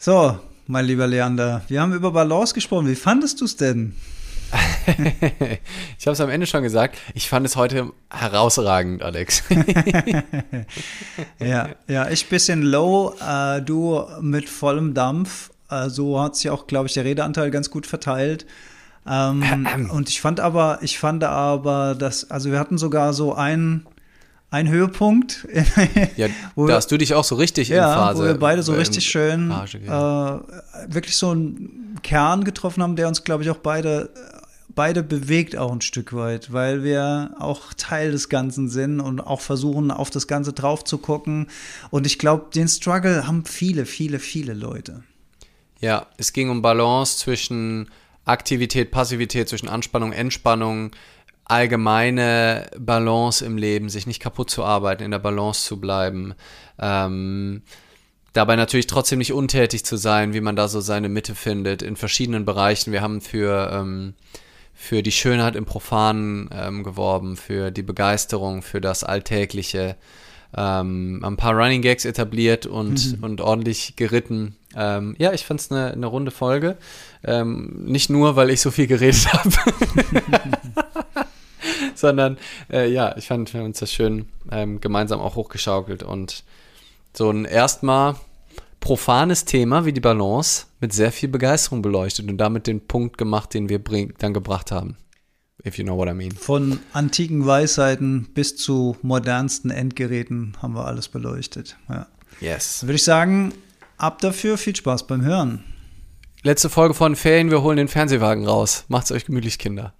So, mein lieber Leander, wir haben über Balance gesprochen. Wie fandest du es denn? ich habe es am Ende schon gesagt. Ich fand es heute herausragend, Alex. ja, ja, ich bisschen low, äh, du mit vollem Dampf. Äh, so hat sich auch, glaube ich, der Redeanteil ganz gut verteilt. Ähm, und ich fand aber, ich fand aber, dass, also wir hatten sogar so einen ein Höhepunkt. ja, da hast du dich auch so richtig ja, in Phase. Wo wir beide so richtig schön äh, wirklich so einen Kern getroffen haben, der uns, glaube ich, auch beide, beide bewegt auch ein Stück weit, weil wir auch Teil des Ganzen sind und auch versuchen, auf das Ganze drauf zu gucken. Und ich glaube, den Struggle haben viele, viele, viele Leute. Ja, es ging um Balance zwischen Aktivität, Passivität, zwischen Anspannung, Entspannung allgemeine Balance im Leben, sich nicht kaputt zu arbeiten, in der Balance zu bleiben. Ähm, dabei natürlich trotzdem nicht untätig zu sein, wie man da so seine Mitte findet, in verschiedenen Bereichen. Wir haben für, ähm, für die Schönheit im Profanen ähm, geworben, für die Begeisterung, für das Alltägliche. Ähm, ein paar Running Gags etabliert und, mhm. und ordentlich geritten. Ähm, ja, ich fand es eine, eine runde Folge. Ähm, nicht nur, weil ich so viel geredet habe. sondern äh, ja, ich fand, wir haben uns das schön ähm, gemeinsam auch hochgeschaukelt und so ein erstmal profanes Thema wie die Balance mit sehr viel Begeisterung beleuchtet und damit den Punkt gemacht, den wir bring, dann gebracht haben. If you know what I mean. Von antiken Weisheiten bis zu modernsten Endgeräten haben wir alles beleuchtet. Ja. Yes. Dann würde ich sagen, ab dafür, viel Spaß beim Hören. Letzte Folge von Ferien, wir holen den Fernsehwagen raus. Macht's euch gemütlich, Kinder.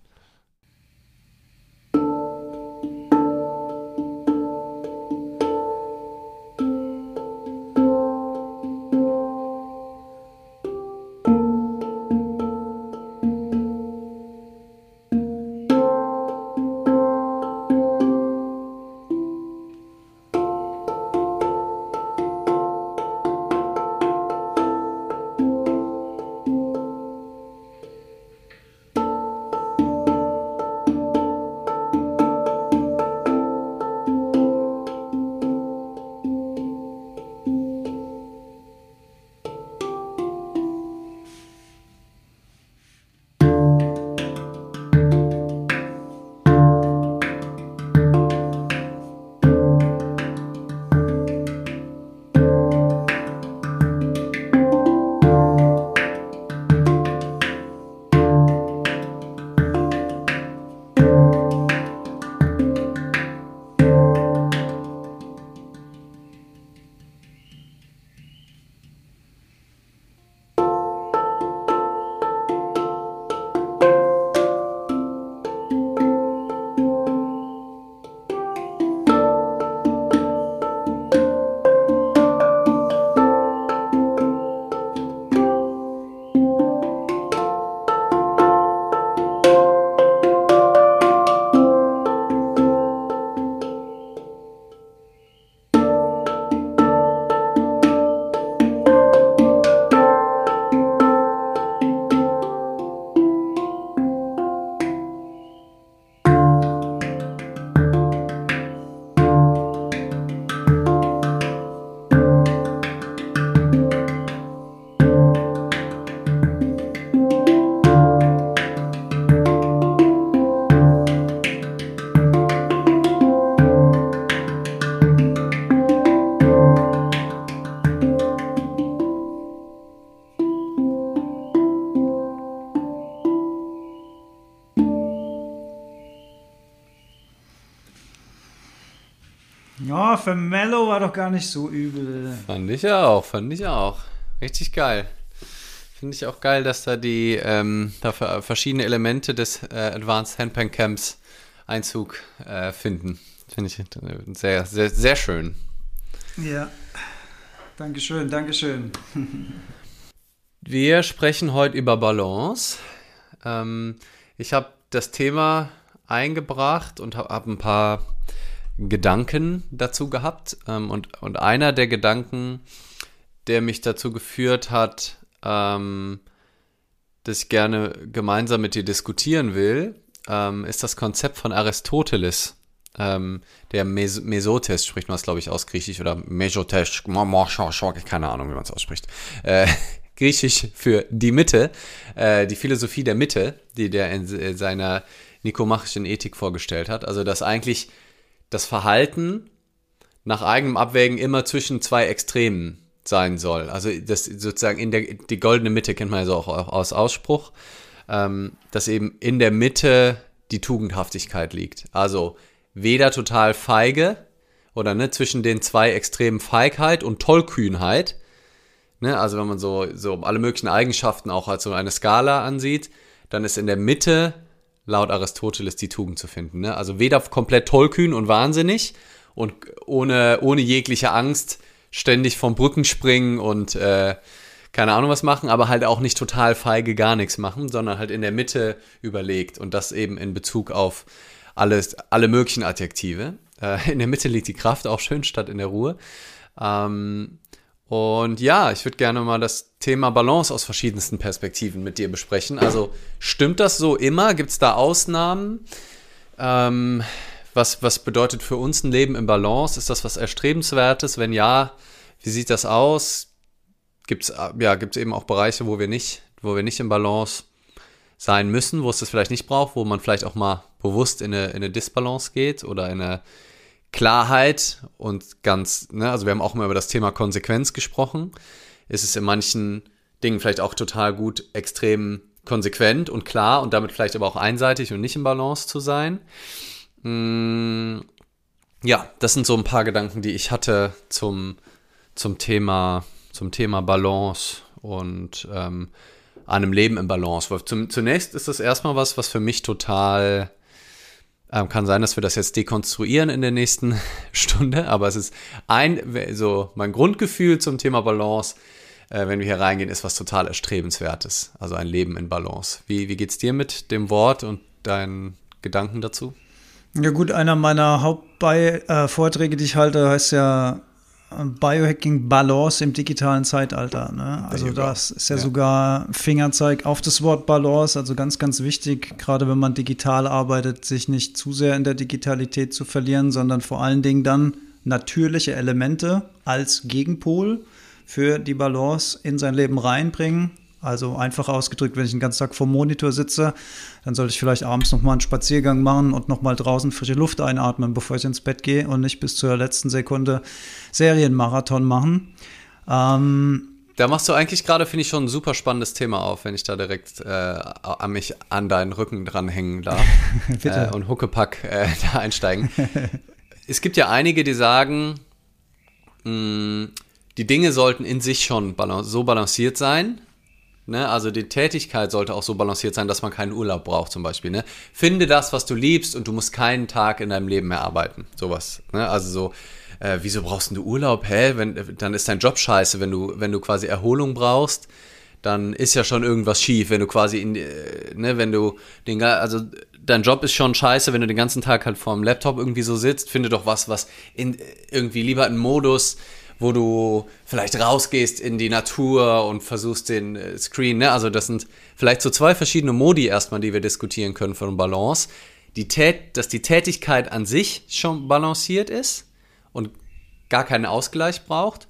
Für Mellow war doch gar nicht so übel. Fand ich auch, fand ich auch. Richtig geil. Finde ich auch geil, dass da die ähm, da verschiedene Elemente des äh, Advanced Handpan Camps Einzug äh, finden. Finde ich sehr, sehr, sehr schön. Ja. Dankeschön, Dankeschön. Wir sprechen heute über Balance. Ähm, ich habe das Thema eingebracht und habe hab ein paar Gedanken dazu gehabt. Ähm, und, und einer der Gedanken, der mich dazu geführt hat, ähm, dass ich gerne gemeinsam mit dir diskutieren will, ähm, ist das Konzept von Aristoteles. ähm, der Mes Mesotes spricht man es, glaube ich, aus Griechisch oder Mesotes, keine Ahnung, wie man es ausspricht. Äh, Griechisch für die Mitte, äh, die Philosophie der Mitte, die der in seiner nikomachischen Ethik vorgestellt hat. Also, dass eigentlich das Verhalten nach eigenem Abwägen immer zwischen zwei Extremen sein soll. Also, das sozusagen in der, die goldene Mitte kennt man ja so auch, aus Ausspruch, ähm, dass eben in der Mitte die Tugendhaftigkeit liegt. Also, weder total feige oder ne, zwischen den zwei Extremen Feigheit und Tollkühnheit. Ne, also wenn man so, so alle möglichen Eigenschaften auch als so eine Skala ansieht, dann ist in der Mitte laut Aristoteles die Tugend zu finden. Ne? Also weder komplett tollkühn und wahnsinnig und ohne, ohne jegliche Angst ständig vom Brücken springen und äh, keine Ahnung was machen, aber halt auch nicht total feige gar nichts machen, sondern halt in der Mitte überlegt und das eben in Bezug auf alles, alle möglichen Adjektive. Äh, in der Mitte liegt die Kraft auch schön statt in der Ruhe. Ähm, und ja, ich würde gerne mal das Thema Balance aus verschiedensten Perspektiven mit dir besprechen. Also stimmt das so immer? Gibt es da Ausnahmen? Ähm, was, was bedeutet für uns ein Leben im Balance? Ist das was Erstrebenswertes? Wenn ja, wie sieht das aus? Gibt es ja, gibt's eben auch Bereiche, wo wir nicht, wo wir nicht im Balance sein müssen, wo es das vielleicht nicht braucht, wo man vielleicht auch mal bewusst in eine, in eine Disbalance geht oder in eine Klarheit und ganz, ne, also wir haben auch mal über das Thema Konsequenz gesprochen. Ist es in manchen Dingen vielleicht auch total gut, extrem konsequent und klar und damit vielleicht aber auch einseitig und nicht im Balance zu sein. Mm, ja, das sind so ein paar Gedanken, die ich hatte zum, zum, Thema, zum Thema Balance und ähm, einem Leben im Balance. Zum, zunächst ist das erstmal was, was für mich total ähm, kann sein, dass wir das jetzt dekonstruieren in der nächsten Stunde, aber es ist ein, so mein Grundgefühl zum Thema Balance, äh, wenn wir hier reingehen, ist was total Erstrebenswertes. Also ein Leben in Balance. Wie, wie geht's dir mit dem Wort und deinen Gedanken dazu? Ja gut, einer meiner Hauptvorträge, die ich halte, heißt ja Biohacking Balance im digitalen Zeitalter. Ne? Also das ist ja, ja, sogar Fingerzeig auf das Wort Balance, also ganz, ganz wichtig, gerade wenn man digital arbeitet, sich nicht zu sehr in der Digitalität zu verlieren, sondern vor allen Dingen dann natürliche Elemente als Gegenpol für die Balance in sein Leben reinbringen also einfach ausgedrückt, wenn ich den ganzen Tag vor dem Monitor sitze, dann sollte ich vielleicht abends nochmal einen Spaziergang machen und nochmal draußen frische Luft einatmen, bevor ich ins Bett gehe und nicht bis zur letzten Sekunde Serienmarathon machen. Ähm, da machst du eigentlich gerade, finde ich, schon ein super spannendes Thema auf, wenn ich da direkt äh, an mich an deinen Rücken dranhängen darf äh, und Huckepack äh, da einsteigen. es gibt ja einige, die sagen, mh, mm, die Dinge sollten in sich schon so balanciert sein, Ne? Also die Tätigkeit sollte auch so balanciert sein, dass man keinen Urlaub braucht zum Beispiel. Ne? Finde das, was du liebst und du musst keinen Tag in deinem Leben mehr arbeiten. Sowas. Ne? Also so, äh, wieso brauchst du Urlaub? Hä? Wenn, dann ist dein Job scheiße, wenn du, wenn du quasi Erholung brauchst dann ist ja schon irgendwas schief, wenn du quasi in, äh, ne, wenn du den, also dein Job ist schon scheiße, wenn du den ganzen Tag halt vorm Laptop irgendwie so sitzt, finde doch was, was in, irgendwie lieber einen Modus wo du vielleicht rausgehst in die Natur und versuchst den äh, Screen, ne? Also das sind vielleicht so zwei verschiedene Modi erstmal, die wir diskutieren können von Balance. Die Tät dass die Tätigkeit an sich schon balanciert ist und gar keinen Ausgleich braucht.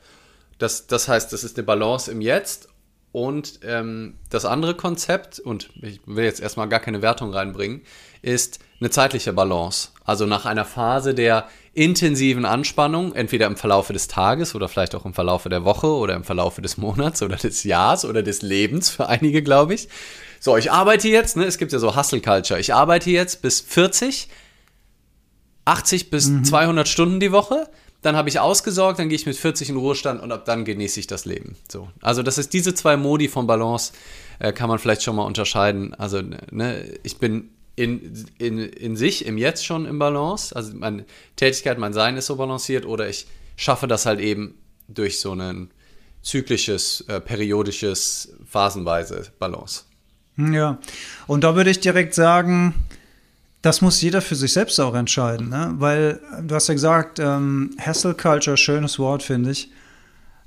Das, das heißt, das ist eine Balance im Jetzt. Und ähm, das andere Konzept, und ich will jetzt erstmal gar keine Wertung reinbringen, ist eine zeitliche Balance. Also nach einer Phase der intensiven Anspannung, entweder im Verlaufe des Tages oder vielleicht auch im Verlaufe der Woche oder im Verlaufe des Monats oder des Jahres oder des Lebens für einige, glaube ich. So, ich arbeite jetzt, ne, es gibt ja so Hustle Culture. Ich arbeite jetzt bis 40, 80 bis mhm. 200 Stunden die Woche. Dann habe ich ausgesorgt, dann gehe ich mit 40 in Ruhestand und ab dann genieße ich das Leben. So. Also, das ist diese zwei Modi von Balance, äh, kann man vielleicht schon mal unterscheiden. Also, ne, ich bin in, in, in sich, im Jetzt schon im Balance. Also meine Tätigkeit, mein Sein ist so balanciert oder ich schaffe das halt eben durch so ein zyklisches, äh, periodisches, phasenweise Balance. Ja, und da würde ich direkt sagen, das muss jeder für sich selbst auch entscheiden, ne? weil du hast ja gesagt, ähm, Hustle Culture, schönes Wort, finde ich.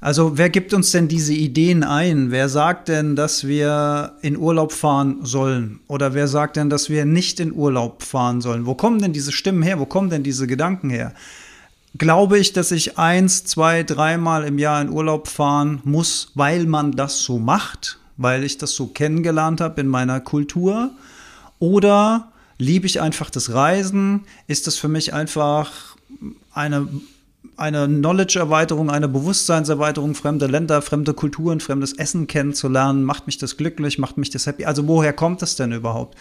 Also wer gibt uns denn diese Ideen ein? Wer sagt denn, dass wir in Urlaub fahren sollen? Oder wer sagt denn, dass wir nicht in Urlaub fahren sollen? Wo kommen denn diese Stimmen her? Wo kommen denn diese Gedanken her? Glaube ich, dass ich eins, zwei, dreimal im Jahr in Urlaub fahren muss, weil man das so macht, weil ich das so kennengelernt habe in meiner Kultur? Oder liebe ich einfach das Reisen? Ist das für mich einfach eine eine Knowledge-Erweiterung, eine Bewusstseinserweiterung, fremde Länder, fremde Kulturen, fremdes Essen kennenzulernen, macht mich das glücklich, macht mich das happy. Also woher kommt das denn überhaupt?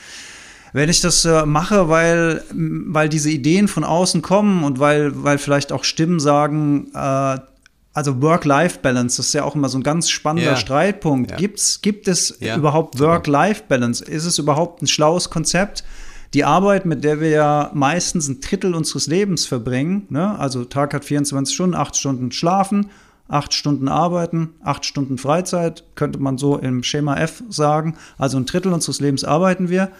Wenn ich das äh, mache, weil, weil diese Ideen von außen kommen und weil, weil vielleicht auch Stimmen sagen, äh, also Work-Life-Balance, das ist ja auch immer so ein ganz spannender yeah. Streitpunkt. Yeah. Gibt's, gibt es yeah. überhaupt Work-Life-Balance? Ist es überhaupt ein schlaues Konzept? Die Arbeit, mit der wir ja meistens ein Drittel unseres Lebens verbringen, ne? also Tag hat 24 Stunden, acht Stunden schlafen, acht Stunden arbeiten, acht Stunden Freizeit, könnte man so im Schema F sagen, also ein Drittel unseres Lebens arbeiten wir.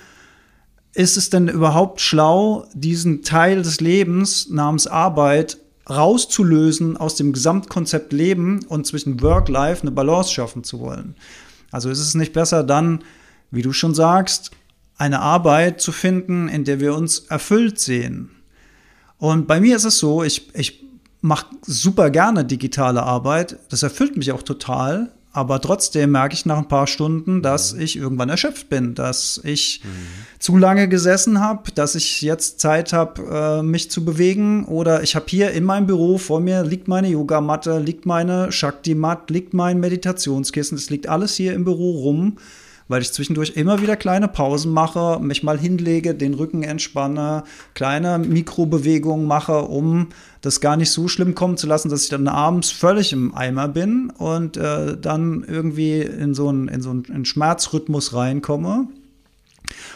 Ist es denn überhaupt schlau, diesen Teil des Lebens namens Arbeit rauszulösen aus dem Gesamtkonzept Leben und zwischen Work-Life eine Balance schaffen zu wollen? Also ist es nicht besser dann, wie du schon sagst, eine Arbeit zu finden, in der wir uns erfüllt sehen. Und bei mir ist es so, ich, ich mache super gerne digitale Arbeit. Das erfüllt mich auch total. Aber trotzdem merke ich nach ein paar Stunden, dass mhm. ich irgendwann erschöpft bin, dass ich mhm. zu lange gesessen habe, dass ich jetzt Zeit habe, äh, mich zu bewegen. Oder ich habe hier in meinem Büro vor mir liegt meine Yogamatte, liegt meine Shakti-Mat, liegt mein Meditationskissen. Das liegt alles hier im Büro rum weil ich zwischendurch immer wieder kleine Pausen mache, mich mal hinlege, den Rücken entspanne, kleine Mikrobewegungen mache, um das gar nicht so schlimm kommen zu lassen, dass ich dann abends völlig im Eimer bin und äh, dann irgendwie in so einen, in so einen Schmerzrhythmus reinkomme.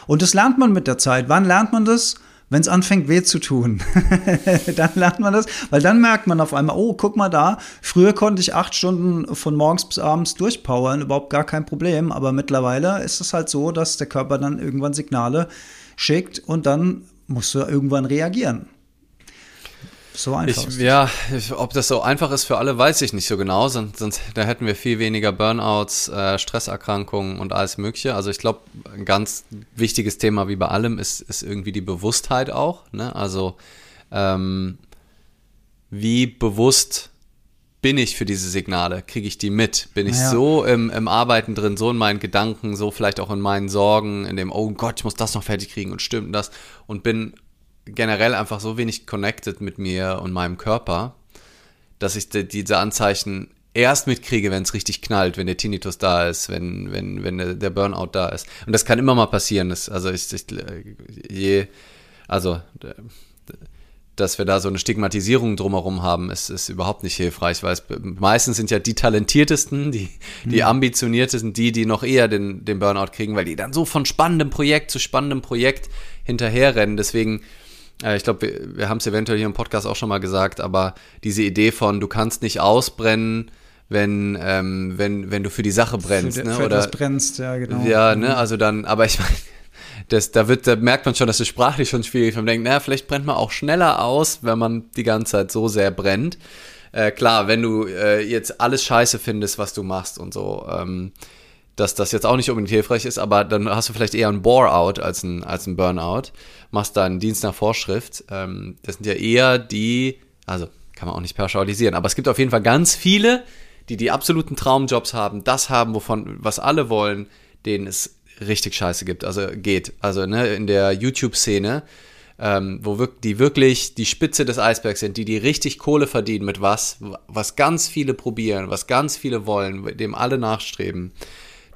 Und das lernt man mit der Zeit. Wann lernt man das? Wenn es anfängt weh zu tun, dann lernt man das, weil dann merkt man auf einmal, oh, guck mal da, früher konnte ich acht Stunden von morgens bis abends durchpowern, überhaupt gar kein Problem, aber mittlerweile ist es halt so, dass der Körper dann irgendwann Signale schickt und dann musst du irgendwann reagieren. So einfach. Ich, ja, ob das so einfach ist für alle, weiß ich nicht so genau. Sonst, sonst da hätten wir viel weniger Burnouts, äh, Stresserkrankungen und alles Mögliche. Also ich glaube, ein ganz wichtiges Thema wie bei allem ist, ist irgendwie die Bewusstheit auch. Ne? Also ähm, wie bewusst bin ich für diese Signale? Kriege ich die mit? Bin ich ja. so im, im, Arbeiten drin, so in meinen Gedanken, so vielleicht auch in meinen Sorgen, in dem, oh Gott, ich muss das noch fertig kriegen und stimmt das und bin generell einfach so wenig connected mit mir und meinem Körper, dass ich die, diese Anzeichen erst mitkriege, wenn es richtig knallt, wenn der Tinnitus da ist, wenn, wenn, wenn der Burnout da ist. Und das kann immer mal passieren. Das, also ich, ich, je, also dass wir da so eine Stigmatisierung drumherum haben, ist, ist überhaupt nicht hilfreich, weil es meistens sind ja die talentiertesten, die, die mhm. ambitioniertesten, die, die noch eher den, den Burnout kriegen, weil die dann so von spannendem Projekt zu spannendem Projekt hinterherrennen. Deswegen ich glaube, wir, wir haben es eventuell hier im Podcast auch schon mal gesagt, aber diese Idee von, du kannst nicht ausbrennen, wenn, ähm, wenn, wenn du für die Sache brennst. Für, ne? für Oder brennst, ja, genau. Ja, ne, also dann, aber ich meine, das, da wird, da merkt man schon, dass es sprachlich schon schwierig ist. Man denkt, naja, vielleicht brennt man auch schneller aus, wenn man die ganze Zeit so sehr brennt. Äh, klar, wenn du äh, jetzt alles scheiße findest, was du machst und so, ähm, dass das jetzt auch nicht unbedingt hilfreich ist, aber dann hast du vielleicht eher ein Bore-out als ein, als ein Burnout, machst deinen Dienst nach Vorschrift. Ähm, das sind ja eher die, also kann man auch nicht pauschalisieren, aber es gibt auf jeden Fall ganz viele, die die absoluten Traumjobs haben, das haben, wovon, was alle wollen, denen es richtig scheiße gibt, also geht. Also ne, in der YouTube-Szene, ähm, wo wir, die wirklich die Spitze des Eisbergs sind, die die richtig Kohle verdienen mit was, was ganz viele probieren, was ganz viele wollen, dem alle nachstreben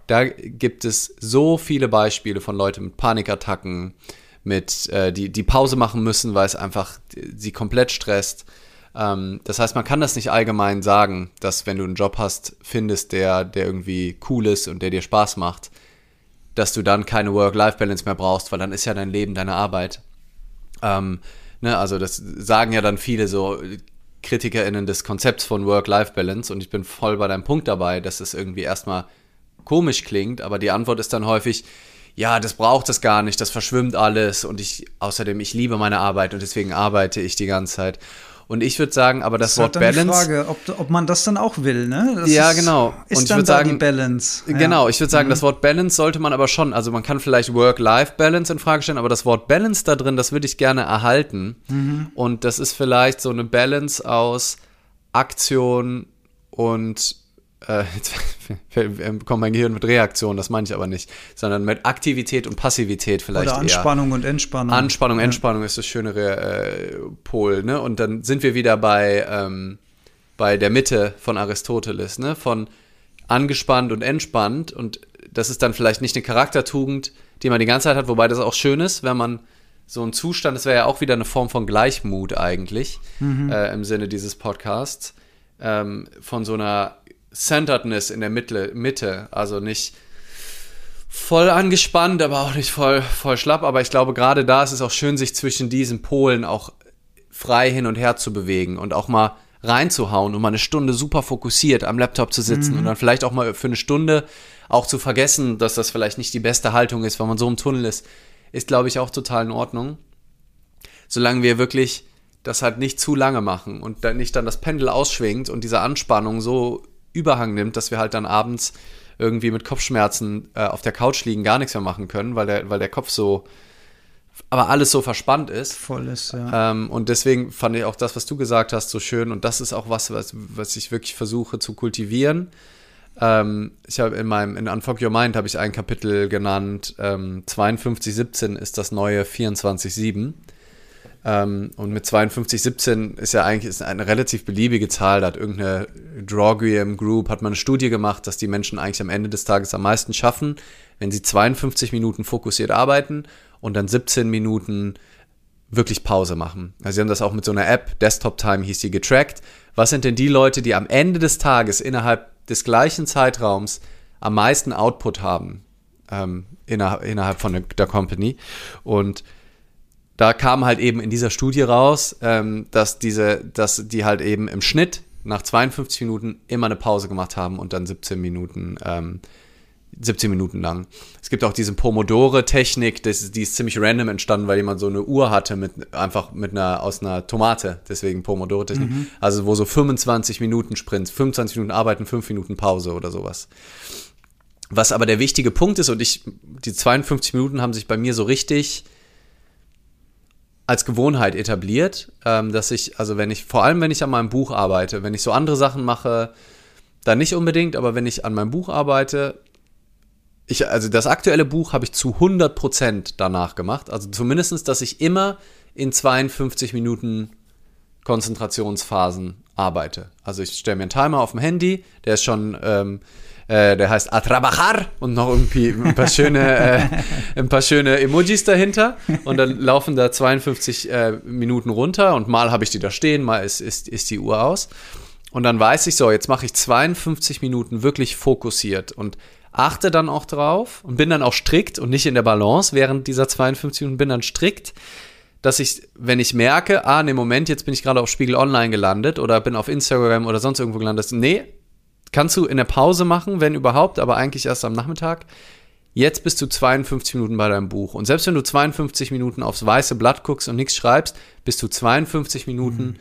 da gibt es so viele Beispiele von Leuten mit Panikattacken, mit, äh, die, die Pause machen müssen, weil es einfach sie komplett stresst. Ähm, das heißt, man kann das nicht allgemein sagen, dass wenn du einen Job hast, findest, der, der irgendwie cool ist und der dir Spaß macht, dass du dann keine Work-Life-Balance mehr brauchst, weil dann ist ja dein Leben deine Arbeit. Ähm, ne, also das sagen ja dann viele so KritikerInnen des Konzepts von Work-Life-Balance und ich bin voll bei deinem Punkt dabei, dass es irgendwie erstmal komisch klingt, aber die Antwort ist dann häufig, ja, das braucht es gar nicht, das verschwimmt alles und ich, außerdem, ich liebe meine Arbeit und deswegen arbeite ich die ganze Zeit. Und ich würde sagen, aber das, das Wort Balance. Die Frage, ob, ob man das dann auch will, ne? Das ja, genau. Ist und dann ich da sagen, die Balance. Ja. Genau, ich würde sagen, mhm. das Wort Balance sollte man aber schon, also man kann vielleicht Work-Life-Balance in Frage stellen, aber das Wort Balance da drin, das würde ich gerne erhalten. Mhm. Und das ist vielleicht so eine Balance aus Aktion und äh, jetzt kommt mein Gehirn mit Reaktion, das meine ich aber nicht, sondern mit Aktivität und Passivität vielleicht Oder Anspannung eher. und Entspannung. Anspannung, Entspannung ja. ist das schönere äh, Pol, ne? Und dann sind wir wieder bei, ähm, bei der Mitte von Aristoteles, ne? Von angespannt und entspannt und das ist dann vielleicht nicht eine Charaktertugend, die man die ganze Zeit hat, wobei das auch schön ist, wenn man so einen Zustand, das wäre ja auch wieder eine Form von Gleichmut eigentlich mhm. äh, im Sinne dieses Podcasts, ähm, von so einer Centeredness in der Mitte, Mitte. Also nicht voll angespannt, aber auch nicht voll, voll schlapp. Aber ich glaube, gerade da ist es auch schön, sich zwischen diesen Polen auch frei hin und her zu bewegen und auch mal reinzuhauen und mal eine Stunde super fokussiert am Laptop zu sitzen mhm. und dann vielleicht auch mal für eine Stunde auch zu vergessen, dass das vielleicht nicht die beste Haltung ist, weil man so im Tunnel ist, ist, glaube ich, auch total in Ordnung. Solange wir wirklich das halt nicht zu lange machen und dann nicht dann das Pendel ausschwingt und diese Anspannung so Überhang nimmt, dass wir halt dann abends irgendwie mit Kopfschmerzen äh, auf der Couch liegen, gar nichts mehr machen können, weil der, weil der Kopf so, aber alles so verspannt ist. Voll ist, ja. Ähm, und deswegen fand ich auch das, was du gesagt hast, so schön. Und das ist auch was, was, was ich wirklich versuche zu kultivieren. Ähm, ich habe in meinem, in Unfuck Your Mind habe ich ein Kapitel genannt, ähm, 5217 ist das neue 24-7. Ähm, und mit 52,17 ist ja eigentlich ist eine relativ beliebige Zahl. Da hat irgendeine Drawgram Group hat man eine Studie gemacht, dass die Menschen eigentlich am Ende des Tages am meisten schaffen, wenn sie 52 Minuten fokussiert arbeiten und dann 17 Minuten wirklich Pause machen. Also sie haben das auch mit so einer App, Desktop Time hieß die getrackt. Was sind denn die Leute, die am Ende des Tages innerhalb des gleichen Zeitraums am meisten Output haben ähm, innerhalb, innerhalb von der Company? Und da kam halt eben in dieser Studie raus, ähm, dass diese, dass die halt eben im Schnitt nach 52 Minuten immer eine Pause gemacht haben und dann 17 Minuten, ähm, 17 Minuten lang. Es gibt auch diese Pomodore-Technik, die ist ziemlich random entstanden, weil jemand so eine Uhr hatte mit einfach mit einer aus einer Tomate, deswegen Pomodore-Technik. Mhm. Also wo so 25 Minuten Sprints, 25 Minuten arbeiten, 5 Minuten Pause oder sowas. Was aber der wichtige Punkt ist, und ich, die 52 Minuten haben sich bei mir so richtig als Gewohnheit etabliert, ähm, dass ich, also wenn ich, vor allem wenn ich an meinem Buch arbeite, wenn ich so andere Sachen mache, dann nicht unbedingt, aber wenn ich an meinem Buch arbeite, ich, also das aktuelle Buch habe ich zu 100% danach gemacht, also zumindestens, dass ich immer in 52 Minuten Konzentrationsphasen arbeite. Also ich stelle mir einen Timer auf dem Handy, der ist schon ähm, äh, der heißt Atrabajar und noch irgendwie ein paar schöne, äh, ein paar schöne Emojis dahinter. Und dann laufen da 52 äh, Minuten runter und mal habe ich die da stehen, mal ist, ist, ist die Uhr aus. Und dann weiß ich so, jetzt mache ich 52 Minuten wirklich fokussiert und achte dann auch drauf und bin dann auch strikt und nicht in der Balance während dieser 52 Minuten, bin dann strikt, dass ich, wenn ich merke, ah, ne, Moment, jetzt bin ich gerade auf Spiegel Online gelandet oder bin auf Instagram oder sonst irgendwo gelandet, nee, Kannst du in der Pause machen, wenn überhaupt, aber eigentlich erst am Nachmittag. Jetzt bist du 52 Minuten bei deinem Buch. Und selbst wenn du 52 Minuten aufs weiße Blatt guckst und nichts schreibst, bist du 52 Minuten mhm.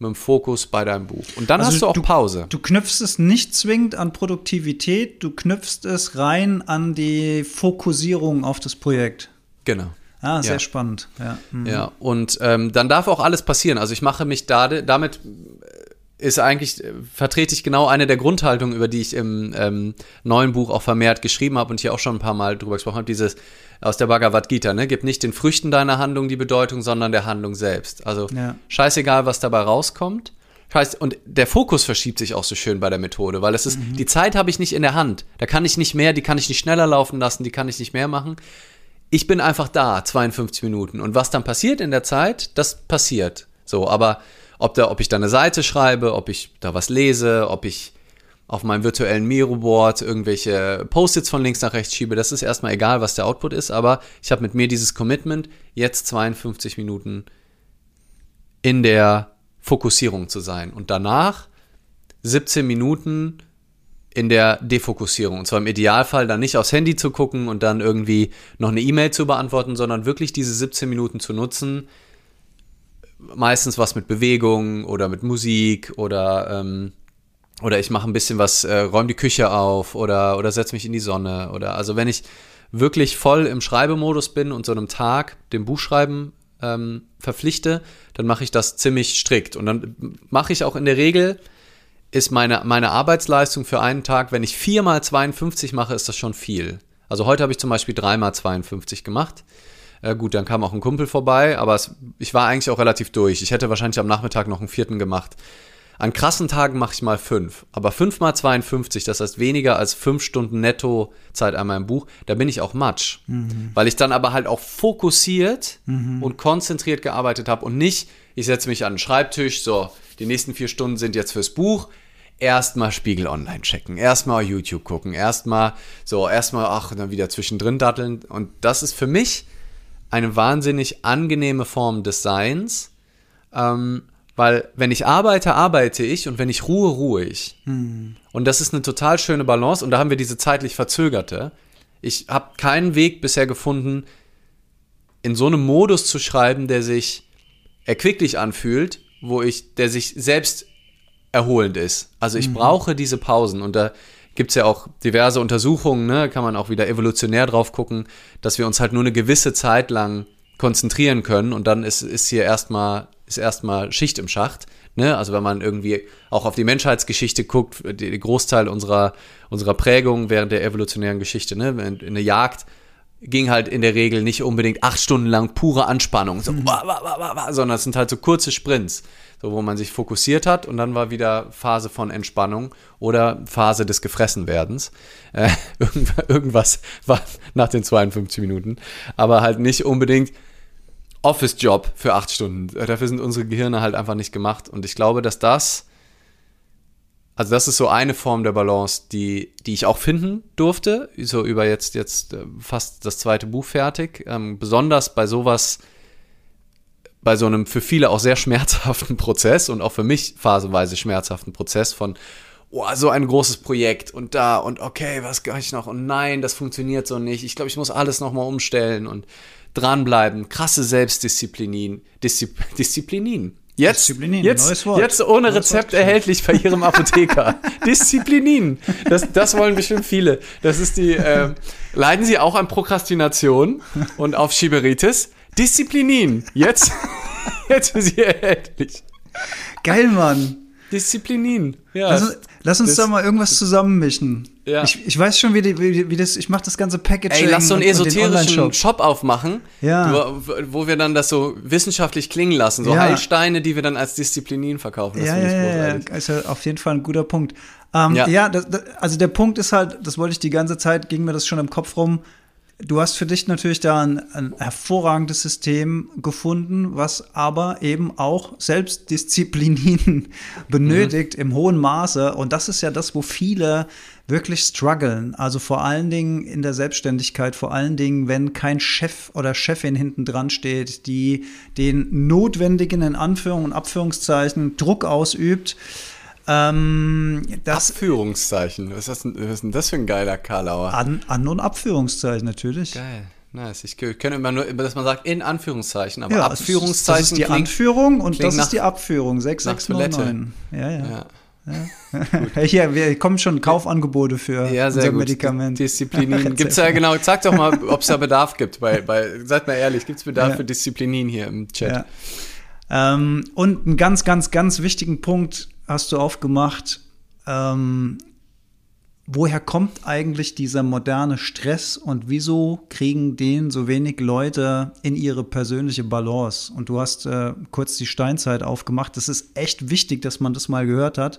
mit dem Fokus bei deinem Buch. Und dann also hast du auch du, Pause. Du knüpfst es nicht zwingend an Produktivität, du knüpfst es rein an die Fokussierung auf das Projekt. Genau. Ah, sehr ja. spannend. Ja, mhm. ja. und ähm, dann darf auch alles passieren. Also ich mache mich da, damit ist eigentlich, äh, vertrete ich genau eine der Grundhaltungen, über die ich im ähm, neuen Buch auch vermehrt geschrieben habe und hier auch schon ein paar Mal drüber gesprochen habe, dieses aus der Bhagavad Gita, ne? Gib nicht den Früchten deiner Handlung die Bedeutung, sondern der Handlung selbst. Also ja. scheißegal, was dabei rauskommt. Scheiß, und der Fokus verschiebt sich auch so schön bei der Methode, weil es ist, mhm. die Zeit habe ich nicht in der Hand. Da kann ich nicht mehr, die kann ich nicht schneller laufen lassen, die kann ich nicht mehr machen. Ich bin einfach da, 52 Minuten. Und was dann passiert in der Zeit, das passiert. So, aber ob, da, ob ich da eine Seite schreibe, ob ich da was lese, ob ich auf meinem virtuellen Miro-Board irgendwelche Post-its von links nach rechts schiebe, das ist erstmal egal, was der Output ist, aber ich habe mit mir dieses Commitment, jetzt 52 Minuten in der Fokussierung zu sein und danach 17 Minuten in der Defokussierung. Und zwar im Idealfall dann nicht aufs Handy zu gucken und dann irgendwie noch eine E-Mail zu beantworten, sondern wirklich diese 17 Minuten zu nutzen, meistens was mit Bewegung oder mit Musik oder ähm, oder ich mache ein bisschen was, äh, räume die Küche auf oder oder setze mich in die Sonne oder also wenn ich wirklich voll im Schreibemodus bin und so einem Tag dem Buchschreiben ähm, verpflichte, dann mache ich das ziemlich strikt und dann mache ich auch in der Regel ist meine, meine Arbeitsleistung für einen Tag, wenn ich viermal 52 mache, ist das schon viel. Also heute habe ich zum Beispiel dreimal 52 gemacht. Äh, gut, dann kam auch ein Kumpel vorbei, aber es, ich war eigentlich auch relativ durch. Ich hätte wahrscheinlich am Nachmittag noch einen vierten gemacht. An krassen Tagen mache ich mal fünf. Aber fünf mal 52, das heißt weniger als fünf Stunden netto Zeit an meinem Buch, da bin ich auch matsch. Mhm. Weil ich dann aber halt auch fokussiert mhm. und konzentriert gearbeitet habe und nicht, ich setze mich an den Schreibtisch, so, die nächsten vier Stunden sind jetzt fürs Buch, erstmal Spiegel online checken, erstmal YouTube gucken, erstmal so, erstmal, ach, dann wieder zwischendrin datteln. Und das ist für mich eine wahnsinnig angenehme Form des Seins, ähm, weil wenn ich arbeite, arbeite ich und wenn ich ruhe, ruhe ich. Hm. Und das ist eine total schöne Balance und da haben wir diese zeitlich verzögerte. Ich habe keinen Weg bisher gefunden, in so einem Modus zu schreiben, der sich erquicklich anfühlt, wo ich, der sich selbst erholend ist. Also ich mhm. brauche diese Pausen und da gibt es ja auch diverse Untersuchungen, ne, kann man auch wieder evolutionär drauf gucken, dass wir uns halt nur eine gewisse Zeit lang konzentrieren können und dann ist, ist hier erstmal ist Schicht im Schacht. Ne? Also wenn man irgendwie auch auf die Menschheitsgeschichte guckt, der Großteil unserer, unserer Prägung während der evolutionären Geschichte, ne? in, in der Jagd ging halt in der Regel nicht unbedingt acht Stunden lang pure Anspannung, so, mhm. sondern es sind halt so kurze Sprints so wo man sich fokussiert hat und dann war wieder Phase von Entspannung oder Phase des Gefressenwerdens. Äh, irgendwas war nach den 52 Minuten, aber halt nicht unbedingt Office-Job für acht Stunden. Dafür sind unsere Gehirne halt einfach nicht gemacht und ich glaube, dass das also das ist so eine Form der Balance, die, die ich auch finden durfte, so über jetzt, jetzt äh, fast das zweite Buch fertig. Ähm, besonders bei sowas, bei so einem für viele auch sehr schmerzhaften Prozess und auch für mich phasenweise schmerzhaften Prozess von, oh, so ein großes Projekt und da und okay, was kann ich noch und nein, das funktioniert so nicht. Ich glaube, ich muss alles nochmal umstellen und dranbleiben. Krasse Selbstdisziplinin. Diszi Disziplinin. Jetzt, Disziplinin, jetzt, jetzt ohne neues Rezept Wort. erhältlich bei Ihrem Apotheker. Disziplinin. Das, das wollen bestimmt viele. Das ist die, äh, leiden Sie auch an Prokrastination und auf Schieberitis? Disziplinin. Jetzt, jetzt für Sie erhältlich. Geil, Mann. Disziplinin. Ja. Lass, lass uns das, da mal irgendwas zusammenmischen. Ja. Ich, ich weiß schon, wie, die, wie, wie das, ich mache das ganze Packaging. Ey, lass so einen esoterischen Shop aufmachen, ja. wo, wo, wir dann das so wissenschaftlich klingen lassen. So ja. Heilsteine, die wir dann als Disziplinin verkaufen. Das ja, ja, ja, ist ja auf jeden Fall ein guter Punkt. Ähm, ja, ja das, das, also der Punkt ist halt, das wollte ich die ganze Zeit, ging mir das schon im Kopf rum, Du hast für dich natürlich da ein, ein, hervorragendes System gefunden, was aber eben auch Selbstdisziplin benötigt mhm. im hohen Maße. Und das ist ja das, wo viele wirklich strugglen. Also vor allen Dingen in der Selbstständigkeit, vor allen Dingen, wenn kein Chef oder Chefin hinten dran steht, die den notwendigen, in Anführungs- und Abführungszeichen, Druck ausübt ähm, das Abführungszeichen. Was ist, das, was ist denn das für ein geiler Karlauer? An-, An und Abführungszeichen, natürlich. Geil. Nice. Ich kenne immer nur, dass man sagt in Anführungszeichen, aber ja, Abführungszeichen. Das ist die klingt, Anführung und das ist die Abführung. 6699. Ja, ja. ja. Ja. Hier, wir kommen schon Kaufangebote für ja, unser gut. Medikament. Disziplinin. Gibt es ja genau, sag doch mal, ob es da Bedarf gibt. Bei, bei, seid mal ehrlich, gibt es Bedarf ja. für Disziplinin hier im Chat? Ja. Ähm, und einen ganz, ganz, ganz wichtigen Punkt hast du aufgemacht. Ähm, woher kommt eigentlich dieser moderne Stress und wieso kriegen den so wenig Leute in ihre persönliche Balance? Und du hast äh, kurz die Steinzeit aufgemacht. Das ist echt wichtig, dass man das mal gehört hat,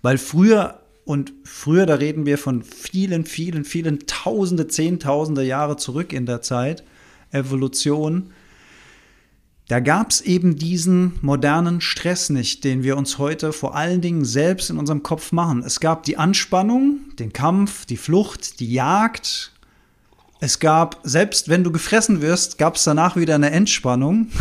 weil früher und früher, da reden wir von vielen, vielen, vielen Tausende, Zehntausende Jahre zurück in der Zeit, Evolution, da gab es eben diesen modernen Stress nicht, den wir uns heute vor allen Dingen selbst in unserem Kopf machen. Es gab die Anspannung, den Kampf, die Flucht, die Jagd Es gab, selbst wenn du gefressen wirst, gab es danach wieder eine Entspannung.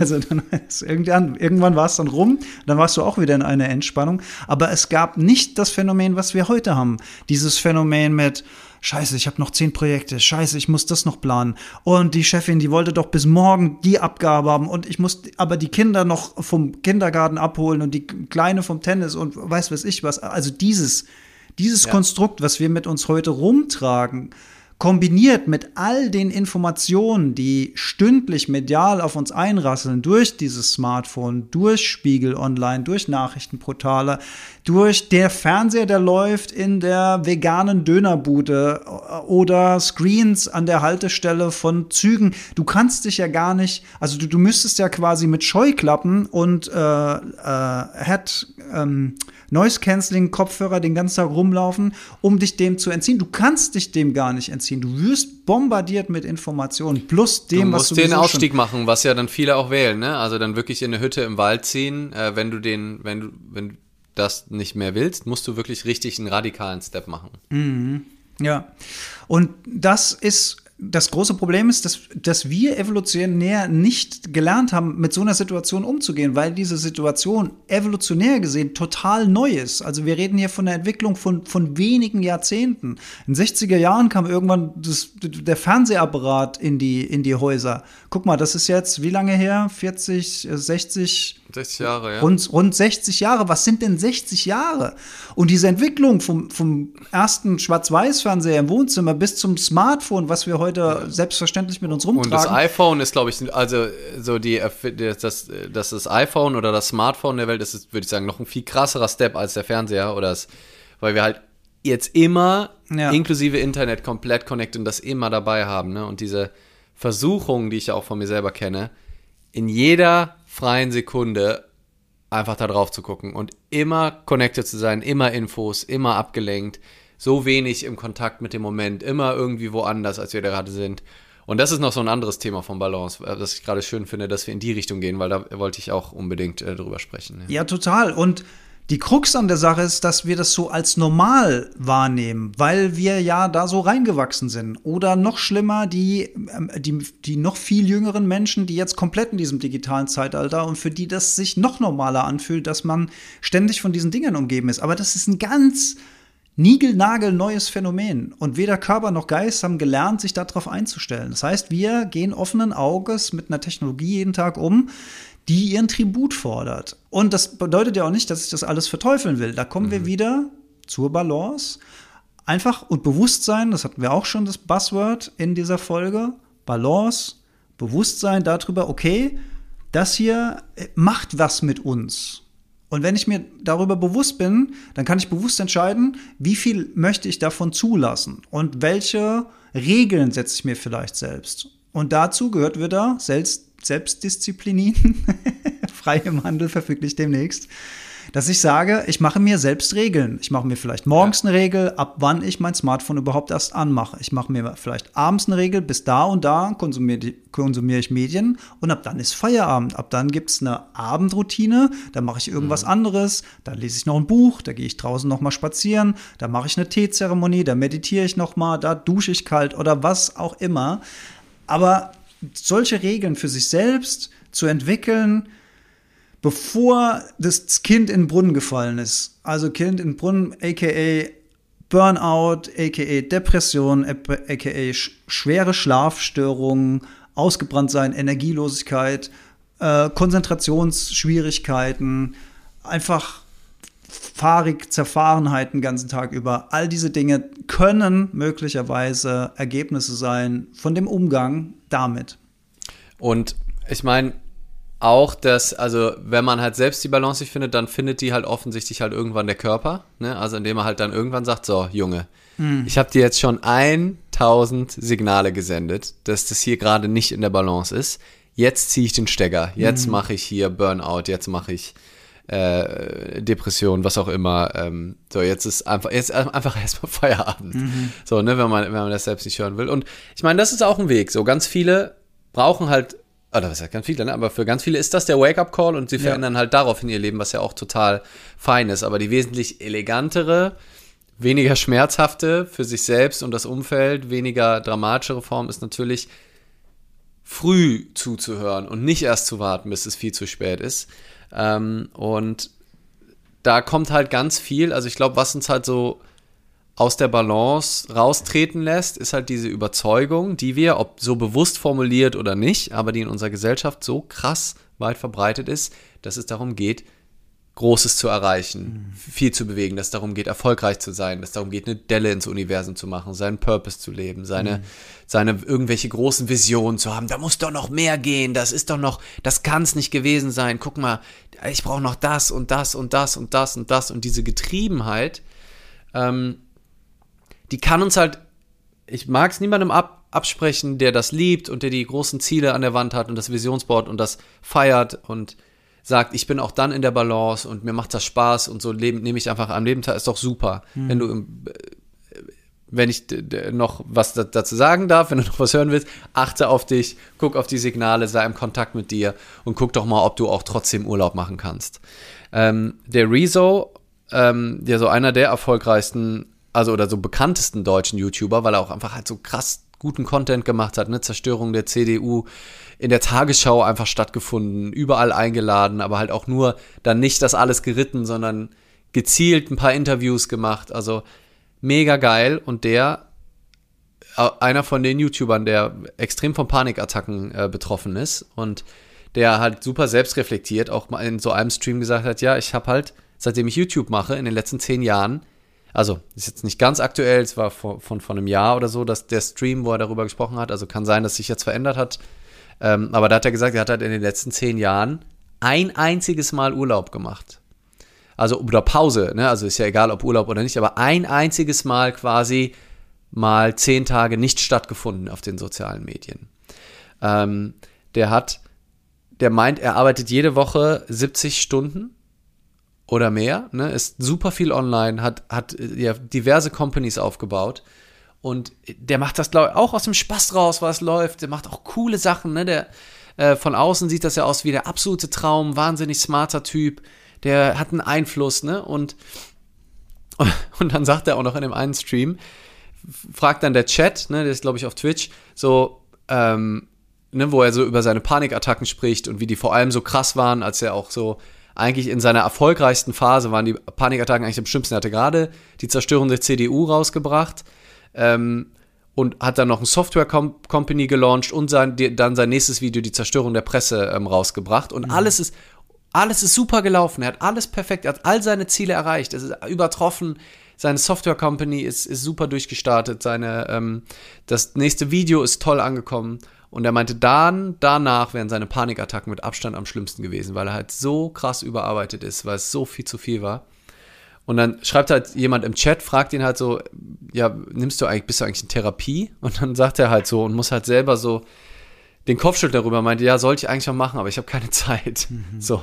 Also dann irgendwann, irgendwann war es dann rum, dann warst du auch wieder in einer Entspannung. Aber es gab nicht das Phänomen, was wir heute haben. Dieses Phänomen mit, Scheiße, ich habe noch zehn Projekte. Scheiße, ich muss das noch planen. Und die Chefin, die wollte doch bis morgen die Abgabe haben. Und ich muss aber die Kinder noch vom Kindergarten abholen und die Kleine vom Tennis und weiß was ich was. Also dieses, dieses ja. Konstrukt, was wir mit uns heute rumtragen, kombiniert mit all den Informationen, die stündlich medial auf uns einrasseln, durch dieses Smartphone, durch Spiegel Online, durch Nachrichtenportale, durch der Fernseher, der läuft in der veganen Dönerbude oder Screens an der Haltestelle von Zügen. Du kannst dich ja gar nicht, also du, du müsstest ja quasi mit Scheuklappen und äh, äh, Head, ähm, Noise Cancelling Kopfhörer den ganzen Tag rumlaufen, um dich dem zu entziehen. Du kannst dich dem gar nicht entziehen. Du wirst bombardiert mit Informationen plus dem, was du musst den Ausstieg machen, was ja dann viele auch wählen, ne? Also dann wirklich in eine Hütte im Wald ziehen, äh, wenn du den, wenn du, wenn du das nicht mehr willst, musst du wirklich richtig einen radikalen Step machen. Mhm. Ja. Und das ist das große Problem ist, dass, dass wir evolutionär nicht gelernt haben, mit so einer Situation umzugehen, weil diese Situation evolutionär gesehen total neu ist. Also wir reden hier von der Entwicklung von, von wenigen Jahrzehnten. In 60er Jahren kam irgendwann das, der Fernsehapparat in die, in die Häuser. Guck mal, das ist jetzt wie lange her? 40, 60, 60 Jahre, ja. Rund, rund 60 Jahre. Was sind denn 60 Jahre? Und diese Entwicklung vom, vom ersten Schwarz-Weiß-Fernseher im Wohnzimmer bis zum Smartphone, was wir heute ja. selbstverständlich mit uns rumtragen. Und das iPhone ist, glaube ich, also so die, das, das, das iPhone oder das Smartphone der Welt ist, würde ich sagen, noch ein viel krasserer Step als der Fernseher oder das, weil wir halt jetzt immer ja. inklusive Internet komplett connected und das immer dabei haben. Ne? Und diese Versuchung, die ich ja auch von mir selber kenne, in jeder freien Sekunde einfach da drauf zu gucken und immer connected zu sein, immer Infos, immer abgelenkt, so wenig im Kontakt mit dem Moment, immer irgendwie woanders, als wir da gerade sind. Und das ist noch so ein anderes Thema von Balance, das ich gerade schön finde, dass wir in die Richtung gehen, weil da wollte ich auch unbedingt äh, drüber sprechen. Ja. ja, total. Und die Krux an der Sache ist, dass wir das so als normal wahrnehmen, weil wir ja da so reingewachsen sind. Oder noch schlimmer, die, ähm, die, die noch viel jüngeren Menschen, die jetzt komplett in diesem digitalen Zeitalter und für die das sich noch normaler anfühlt, dass man ständig von diesen Dingen umgeben ist. Aber das ist ein ganz niegelnagelneues Phänomen. Und weder Körper noch Geist haben gelernt, sich darauf einzustellen. Das heißt, wir gehen offenen Auges mit einer Technologie jeden Tag um, die ihren Tribut fordert. Und das bedeutet ja auch nicht, dass ich das alles verteufeln will. Da kommen mhm. wir wieder zur Balance. Einfach und Bewusstsein, das hatten wir auch schon, das Buzzword in dieser Folge. Balance, Bewusstsein darüber, okay, das hier äh, macht was mit uns. Und wenn ich mir darüber bewusst bin, dann kann ich bewusst entscheiden, wie viel möchte ich davon zulassen und welche Regeln setze ich mir vielleicht selbst. Und dazu gehört wieder selbst Selbstdisziplinin, frei im Handel verfüglich demnächst, dass ich sage, ich mache mir selbst Regeln. Ich mache mir vielleicht morgens ja. eine Regel, ab wann ich mein Smartphone überhaupt erst anmache. Ich mache mir vielleicht abends eine Regel, bis da und da konsumiere, konsumiere ich Medien und ab dann ist Feierabend. Ab dann gibt es eine Abendroutine, da mache ich irgendwas mhm. anderes, da lese ich noch ein Buch, da gehe ich draußen noch mal spazieren, da mache ich eine Teezeremonie, da meditiere ich noch mal, da dusche ich kalt oder was auch immer. Aber solche Regeln für sich selbst zu entwickeln, bevor das Kind in den Brunnen gefallen ist. Also Kind in den Brunnen, aka Burnout, aka Depression, aka schwere Schlafstörungen, ausgebrannt sein, Energielosigkeit, äh, Konzentrationsschwierigkeiten, einfach fahrig Zerfahrenheit den ganzen Tag über. All diese Dinge können möglicherweise Ergebnisse sein von dem Umgang damit. Und ich meine, auch dass, also wenn man halt selbst die Balance nicht findet, dann findet die halt offensichtlich halt irgendwann der Körper. Ne? Also indem er halt dann irgendwann sagt, so, Junge, hm. ich habe dir jetzt schon 1000 Signale gesendet, dass das hier gerade nicht in der Balance ist. Jetzt ziehe ich den Stecker, jetzt hm. mache ich hier Burnout, jetzt mache ich äh, Depression, was auch immer. Ähm, so, jetzt ist einfach, jetzt einfach erstmal Feierabend. Mhm. So, ne, wenn man, wenn man das selbst nicht hören will. Und ich meine, das ist auch ein Weg. So, ganz viele brauchen halt, oder was ja ganz viele, ne? aber für ganz viele ist das der Wake-up-Call und sie verändern ja. halt daraufhin ihr Leben, was ja auch total fein ist. Aber die wesentlich elegantere weniger schmerzhafte für sich selbst und das Umfeld, weniger dramatischere Form ist natürlich früh zuzuhören und nicht erst zu warten, bis es viel zu spät ist. Ähm, und da kommt halt ganz viel, also ich glaube, was uns halt so aus der Balance raustreten lässt, ist halt diese Überzeugung, die wir, ob so bewusst formuliert oder nicht, aber die in unserer Gesellschaft so krass weit verbreitet ist, dass es darum geht, Großes zu erreichen, mhm. viel zu bewegen, dass es darum geht, erfolgreich zu sein, dass es darum geht, eine Delle ins Universum zu machen, seinen Purpose zu leben, seine, mhm. seine irgendwelche großen Visionen zu haben. Da muss doch noch mehr gehen, das ist doch noch, das kann es nicht gewesen sein. Guck mal, ich brauche noch das und das und das und das und das und diese Getriebenheit, ähm, die kann uns halt, ich mag es niemandem ab, absprechen, der das liebt und der die großen Ziele an der Wand hat und das Visionsboard und das feiert und sagt, ich bin auch dann in der Balance und mir macht das Spaß und so leben, nehme ich einfach am Lebentag, ist doch super. Mhm. Wenn du, äh, wenn ich noch was dazu sagen darf, wenn du noch was hören willst, achte auf dich, guck auf die Signale, sei im Kontakt mit dir und guck doch mal, ob du auch trotzdem Urlaub machen kannst. Ähm, der Rezo, ähm, der so einer der erfolgreichsten, also oder so bekanntesten deutschen YouTuber, weil er auch einfach halt so krass guten Content gemacht hat, ne, Zerstörung der CDU, in der Tagesschau einfach stattgefunden, überall eingeladen, aber halt auch nur dann nicht das alles geritten, sondern gezielt ein paar Interviews gemacht. Also mega geil. Und der, einer von den YouTubern, der extrem von Panikattacken äh, betroffen ist und der halt super selbstreflektiert auch mal in so einem Stream gesagt hat, ja, ich habe halt, seitdem ich YouTube mache, in den letzten zehn Jahren, also ist jetzt nicht ganz aktuell, es war von, von, von einem Jahr oder so, dass der Stream, wo er darüber gesprochen hat, also kann sein, dass sich jetzt verändert hat, ähm, aber da hat er gesagt, er hat halt in den letzten zehn Jahren ein einziges Mal Urlaub gemacht. Also oder Pause, ne? Also ist ja egal, ob Urlaub oder nicht, aber ein einziges Mal quasi mal zehn Tage nicht stattgefunden auf den sozialen Medien. Ähm, der hat, der meint, er arbeitet jede Woche 70 Stunden oder mehr, ne? ist super viel online, hat, hat ja, diverse Companies aufgebaut und der macht das, glaube ich, auch aus dem Spaß raus, was läuft. Der macht auch coole Sachen, ne? Der, äh, von außen sieht das ja aus wie der absolute Traum, wahnsinnig smarter Typ. Der hat einen Einfluss, ne? Und, und dann sagt er auch noch in dem einen Stream, fragt dann der Chat, ne, der ist, glaube ich, auf Twitch, so, ähm, ne, wo er so über seine Panikattacken spricht und wie die vor allem so krass waren, als er auch so eigentlich in seiner erfolgreichsten Phase waren die Panikattacken eigentlich am schlimmsten. Er hatte gerade die Zerstörung der CDU rausgebracht ähm, und hat dann noch ein Software Company gelauncht und sein, dann sein nächstes Video, die Zerstörung der Presse, ähm, rausgebracht. Und mhm. alles ist alles ist super gelaufen. Er hat alles perfekt, er hat all seine Ziele erreicht. Es ist übertroffen. Seine Software Company ist, ist super durchgestartet. Seine, ähm, das nächste Video ist toll angekommen. Und er meinte, dann, danach wären seine Panikattacken mit Abstand am schlimmsten gewesen, weil er halt so krass überarbeitet ist, weil es so viel zu viel war. Und dann schreibt halt jemand im Chat, fragt ihn halt so, ja, nimmst du eigentlich, bist du eigentlich in Therapie? Und dann sagt er halt so und muss halt selber so den Kopfschüttel darüber, meinte, ja, sollte ich eigentlich mal machen, aber ich habe keine Zeit. Mhm. So,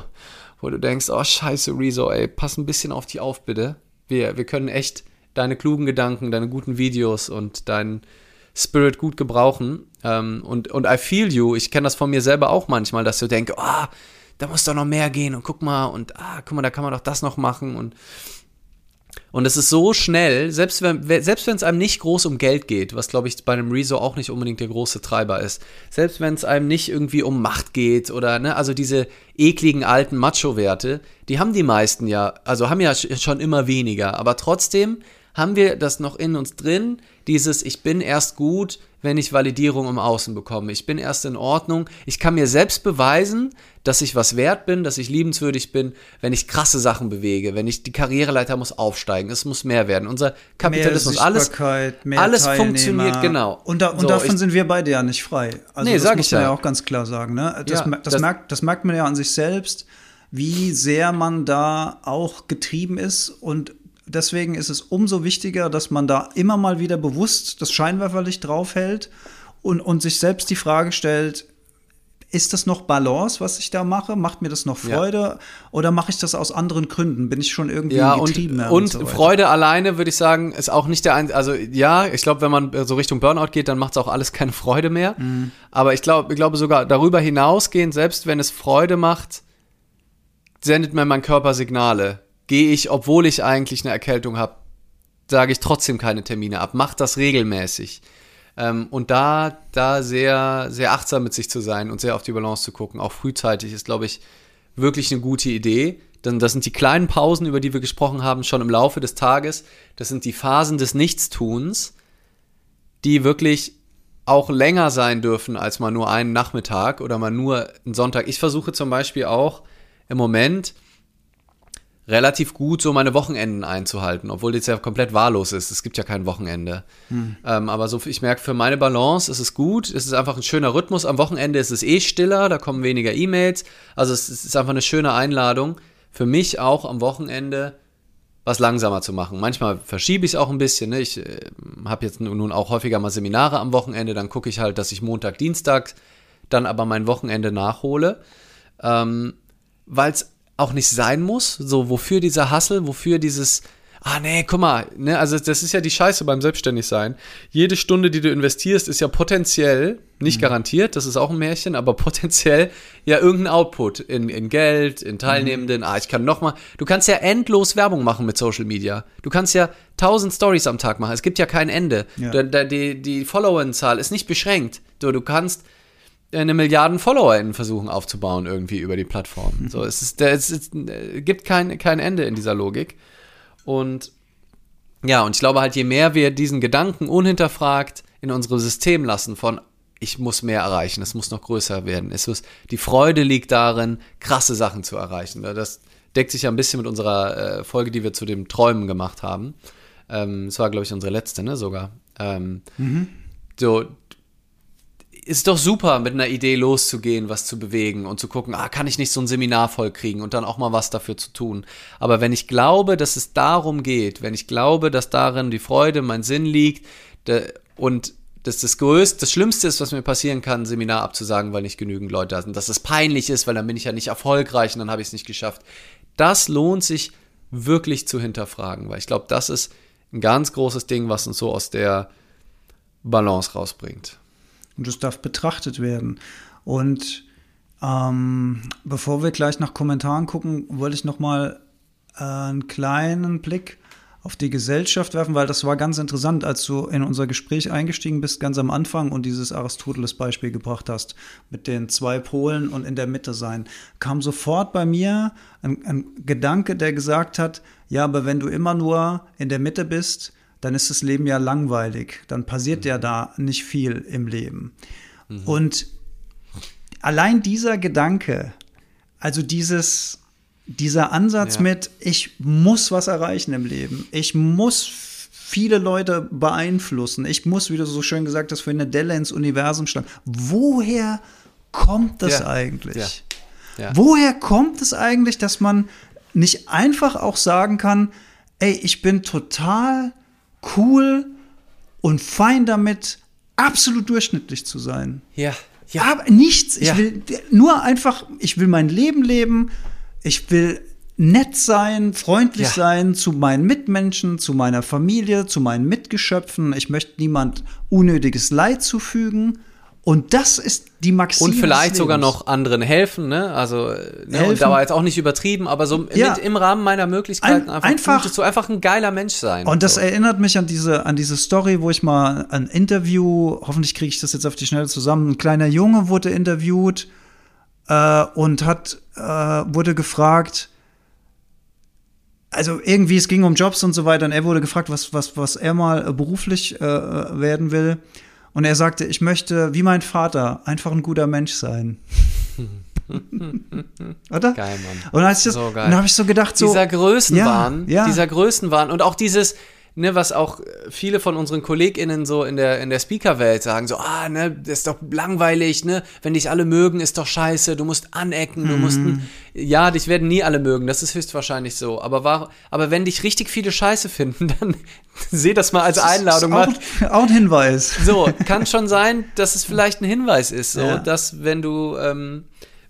wo du denkst, oh scheiße, Rezo, ey, pass ein bisschen auf die auf, bitte. Wir, wir können echt deine klugen Gedanken, deine guten Videos und deinen Spirit gut gebrauchen. Ähm, und, und I feel you, ich kenne das von mir selber auch manchmal, dass du denkst, oh, da muss doch noch mehr gehen und guck mal und ah, guck mal, da kann man doch das noch machen und und es ist so schnell, selbst wenn selbst es einem nicht groß um Geld geht, was glaube ich bei einem Rezo auch nicht unbedingt der große Treiber ist, selbst wenn es einem nicht irgendwie um Macht geht oder ne, also diese ekligen alten Macho-Werte, die haben die meisten ja, also haben ja schon immer weniger, aber trotzdem haben wir das noch in uns drin, dieses ich bin erst gut, wenn ich Validierung im Außen bekomme. Ich bin erst in Ordnung. Ich kann mir selbst beweisen, dass ich was wert bin, dass ich liebenswürdig bin, wenn ich krasse Sachen bewege, wenn ich die Karriereleiter muss aufsteigen, es muss mehr werden. Unser Kapitalismus, alles, alles funktioniert genau. Und, da, und so, davon ich, sind wir beide ja nicht frei. Also nee, das sag muss ich man ja auch ganz klar sagen. Ne? Das, ja, das, das, merkt, das merkt man ja an sich selbst, wie sehr man da auch getrieben ist und deswegen ist es umso wichtiger, dass man da immer mal wieder bewusst das Scheinwerferlicht draufhält und, und sich selbst die Frage stellt, ist das noch Balance, was ich da mache? Macht mir das noch Freude? Ja. Oder mache ich das aus anderen Gründen? Bin ich schon irgendwie ja, getrieben? Und, und, so Freude alleine, würde ich sagen, ist auch nicht der einzige. Also ja, ich glaube, wenn man so Richtung Burnout geht, dann macht es auch alles keine Freude mehr. Mhm. Aber ich glaube, ich glaube sogar darüber hinausgehend, selbst wenn es Freude macht, sendet mir mein Körper Signale gehe ich, obwohl ich eigentlich eine Erkältung habe, sage ich trotzdem keine Termine ab. Macht das regelmäßig. Ähm, und da, da sehr, sehr achtsam mit sich zu sein und sehr auf die Balance zu gucken, auch frühzeitig, ist, glaube ich, wirklich eine gute Idee. Denn das sind die kleinen Pausen, über die wir gesprochen haben, schon im Laufe des Tages. Das sind die Phasen des Nichtstuns, die wirklich auch länger sein dürfen als mal nur einen Nachmittag oder mal nur einen Sonntag. Ich versuche zum Beispiel auch im Moment relativ gut so meine Wochenenden einzuhalten, obwohl das ja komplett wahllos ist. Es gibt ja kein Wochenende. Hm. Ähm, aber so, ich merke, für meine Balance ist es gut. Es ist einfach ein schöner Rhythmus. Am Wochenende ist es eh stiller, da kommen weniger E-Mails. Also es ist einfach eine schöne Einladung. Für mich auch am Wochenende was langsamer zu machen. Manchmal verschiebe ich es auch ein bisschen. Ne? Ich äh, habe jetzt nun auch häufiger mal Seminare am Wochenende. Dann gucke ich halt, dass ich Montag, Dienstag dann aber mein Wochenende nachhole. Ähm, Weil es auch nicht sein muss. So, wofür dieser Hassel, wofür dieses, ah nee, guck mal, ne, also das ist ja die Scheiße beim Selbstständigsein. Jede Stunde, die du investierst, ist ja potenziell, nicht mhm. garantiert, das ist auch ein Märchen, aber potenziell ja irgendein Output in, in Geld, in Teilnehmenden. Mhm. Ah, ich kann noch mal, du kannst ja endlos Werbung machen mit Social Media. Du kannst ja tausend Stories am Tag machen. Es gibt ja kein Ende. Ja. Die, die, die Followerenzahl ist nicht beschränkt. Du, du kannst eine Milliarden FollowerInnen versuchen aufzubauen irgendwie über die Plattform. Mhm. So, es, ist, es, ist, es äh, gibt kein, kein Ende in dieser Logik. Und ja, und ich glaube halt, je mehr wir diesen Gedanken unhinterfragt in unserem System lassen von ich muss mehr erreichen, es muss noch größer werden. Es muss, die Freude liegt darin, krasse Sachen zu erreichen. Das deckt sich ja ein bisschen mit unserer äh, Folge, die wir zu dem Träumen gemacht haben. Ähm, das war, glaube ich, unsere letzte, ne, sogar. Ähm, mhm. So, ist doch super, mit einer Idee loszugehen, was zu bewegen und zu gucken, ah, kann ich nicht so ein Seminar vollkriegen und dann auch mal was dafür zu tun. Aber wenn ich glaube, dass es darum geht, wenn ich glaube, dass darin die Freude, mein Sinn liegt und dass das Größte, das Schlimmste ist, was mir passieren kann, ein Seminar abzusagen, weil nicht genügend Leute da sind, dass es peinlich ist, weil dann bin ich ja nicht erfolgreich und dann habe ich es nicht geschafft. Das lohnt sich wirklich zu hinterfragen, weil ich glaube, das ist ein ganz großes Ding, was uns so aus der Balance rausbringt. Und das darf betrachtet werden. Und ähm, bevor wir gleich nach Kommentaren gucken, wollte ich noch mal äh, einen kleinen Blick auf die Gesellschaft werfen, weil das war ganz interessant, als du in unser Gespräch eingestiegen bist, ganz am Anfang und dieses Aristoteles-Beispiel gebracht hast, mit den zwei Polen und in der Mitte sein, kam sofort bei mir ein, ein Gedanke, der gesagt hat, ja, aber wenn du immer nur in der Mitte bist, dann ist das Leben ja langweilig. Dann passiert mhm. ja da nicht viel im Leben. Mhm. Und allein dieser Gedanke, also dieses, dieser Ansatz ja. mit, ich muss was erreichen im Leben, ich muss viele Leute beeinflussen, ich muss, wie du so schön gesagt hast, für eine Delle ins Universum schlagen. Woher kommt das ja. eigentlich? Ja. Woher kommt es eigentlich, dass man nicht einfach auch sagen kann, ey, ich bin total cool und fein damit, absolut durchschnittlich zu sein. Ja. ja. Aber nichts. Ich ja. will nur einfach, ich will mein Leben leben. Ich will nett sein, freundlich ja. sein zu meinen Mitmenschen, zu meiner Familie, zu meinen Mitgeschöpfen. Ich möchte niemand unnötiges Leid zufügen. Und das ist die Maxime. Und vielleicht sogar noch anderen helfen, ne? Also, ne? Helfen. und da war jetzt auch nicht übertrieben, aber so ja. mit, im Rahmen meiner Möglichkeiten ein, einfach, einfach, einfach ein geiler Mensch sein. Und das so. erinnert mich an diese, an diese Story, wo ich mal ein Interview, hoffentlich kriege ich das jetzt auf die Schnelle zusammen, ein kleiner Junge wurde interviewt äh, und hat, äh, wurde gefragt, also irgendwie, es ging um Jobs und so weiter, und er wurde gefragt, was, was, was er mal beruflich äh, werden will. Und er sagte, ich möchte, wie mein Vater, einfach ein guter Mensch sein. Oder? Geil, Mann. Und als ich das, so dann habe ich so gedacht, so. Dieser Größenwahn, ja, ja. dieser Größenwahn und auch dieses, ne, was auch viele von unseren KollegInnen so in der, in der Speaker-Welt sagen, so, ah, ne, das ist doch langweilig, ne, wenn dich alle mögen, ist doch scheiße, du musst anecken, mhm. du musst, ja, dich werden nie alle mögen, das ist höchstwahrscheinlich so, aber war, aber wenn dich richtig viele scheiße finden, dann seh das mal als Einladung. Auch, auch ein Hinweis. So, kann schon sein, dass es vielleicht ein Hinweis ist, so, ja. dass wenn du, ähm,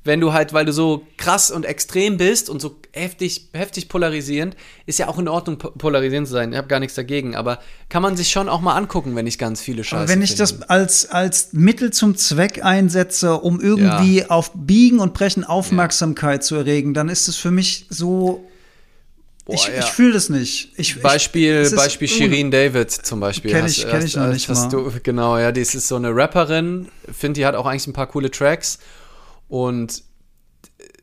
wenn du halt, weil du so krass und extrem bist und so heftig, heftig polarisierend, ist ja auch in Ordnung, polarisierend zu sein. Ich habe gar nichts dagegen, aber kann man sich schon auch mal angucken, wenn ich ganz viele Scheiße aber Wenn ich finde. das als, als Mittel zum Zweck einsetze, um irgendwie ja. auf Biegen und Brechen Aufmerksamkeit ja. zu erregen, dann ist es für mich so Boah, ich, ja. ich fühle das nicht. Ich, Beispiel, ich, Beispiel Shirin David zum Beispiel. Kenn ich, kenn ich noch nicht hast mal. Du, genau, ja, die ist so eine Rapperin. Finde, die hat auch eigentlich ein paar coole Tracks. Und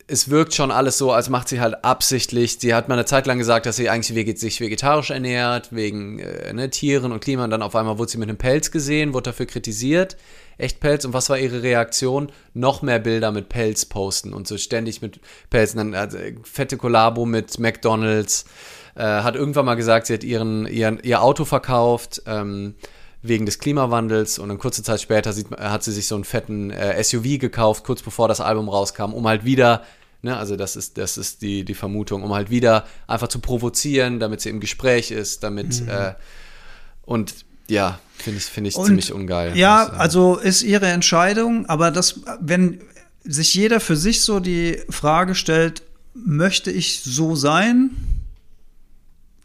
es wirkt schon alles so, als macht sie halt absichtlich. Sie hat mal eine Zeit lang gesagt, dass sie eigentlich sich vegetarisch ernährt, wegen äh, ne, Tieren und Klima. Und dann auf einmal wurde sie mit einem Pelz gesehen, wurde dafür kritisiert. Echtpelz. Und was war ihre Reaktion? Noch mehr Bilder mit Pelz posten und so ständig mit Pelz. Und dann also, fette Kollabo mit McDonalds. Äh, hat irgendwann mal gesagt, sie hat ihren, ihren, ihr Auto verkauft. Ähm, wegen des Klimawandels und dann kurze Zeit später sieht, hat sie sich so einen fetten äh, SUV gekauft, kurz bevor das Album rauskam, um halt wieder, ne, also das ist, das ist die, die Vermutung, um halt wieder einfach zu provozieren, damit sie im Gespräch ist, damit mhm. äh, und ja, finde ich, find ich ziemlich ungeil. Ja, also ist ihre Entscheidung, aber das, wenn sich jeder für sich so die Frage stellt, möchte ich so sein?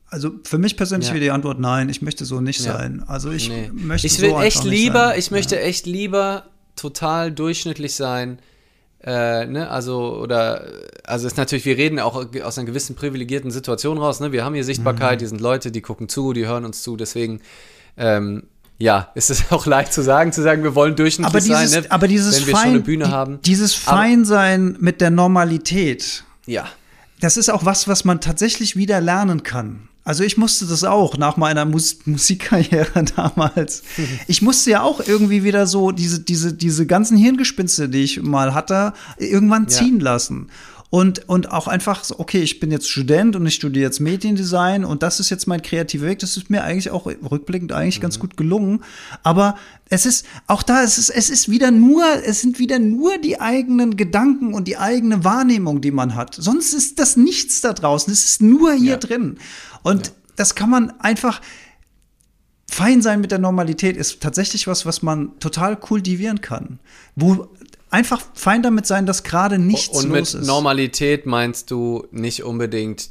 Also für mich persönlich ja. wäre die Antwort nein, ich möchte so nicht ja. sein. Also ich nee. möchte ich will so echt lieber, sein. ich möchte ja. echt lieber total durchschnittlich sein. Äh, ne, also, oder, also ist natürlich, wir reden auch aus einer gewissen privilegierten Situation raus, ne? Wir haben hier Sichtbarkeit, mhm. hier sind Leute, die gucken zu, die hören uns zu, deswegen ähm, ja, ist es auch leicht zu sagen, zu sagen, wir wollen durchschnittlich aber dieses, sein, ne? aber dieses wenn wir Fein, schon eine Bühne haben. Dieses Feinsein aber, mit der Normalität. Ja. Das ist auch was, was man tatsächlich wieder lernen kann. Also ich musste das auch nach meiner Mus Musikkarriere damals. Ich musste ja auch irgendwie wieder so diese, diese, diese ganzen Hirngespinste, die ich mal hatte, irgendwann ziehen ja. lassen. Und, und auch einfach so, okay, ich bin jetzt Student und ich studiere jetzt Mediendesign und das ist jetzt mein kreativer Weg. Das ist mir eigentlich auch rückblickend eigentlich mhm. ganz gut gelungen. Aber es ist, auch da ist es, es ist wieder nur, es sind wieder nur die eigenen Gedanken und die eigene Wahrnehmung, die man hat. Sonst ist das nichts da draußen. Es ist nur hier ja. drin. Und ja. das kann man einfach, fein sein mit der Normalität ist tatsächlich was, was man total kultivieren kann. Wo einfach fein damit sein, dass gerade nichts Und los ist. Und mit Normalität meinst du nicht unbedingt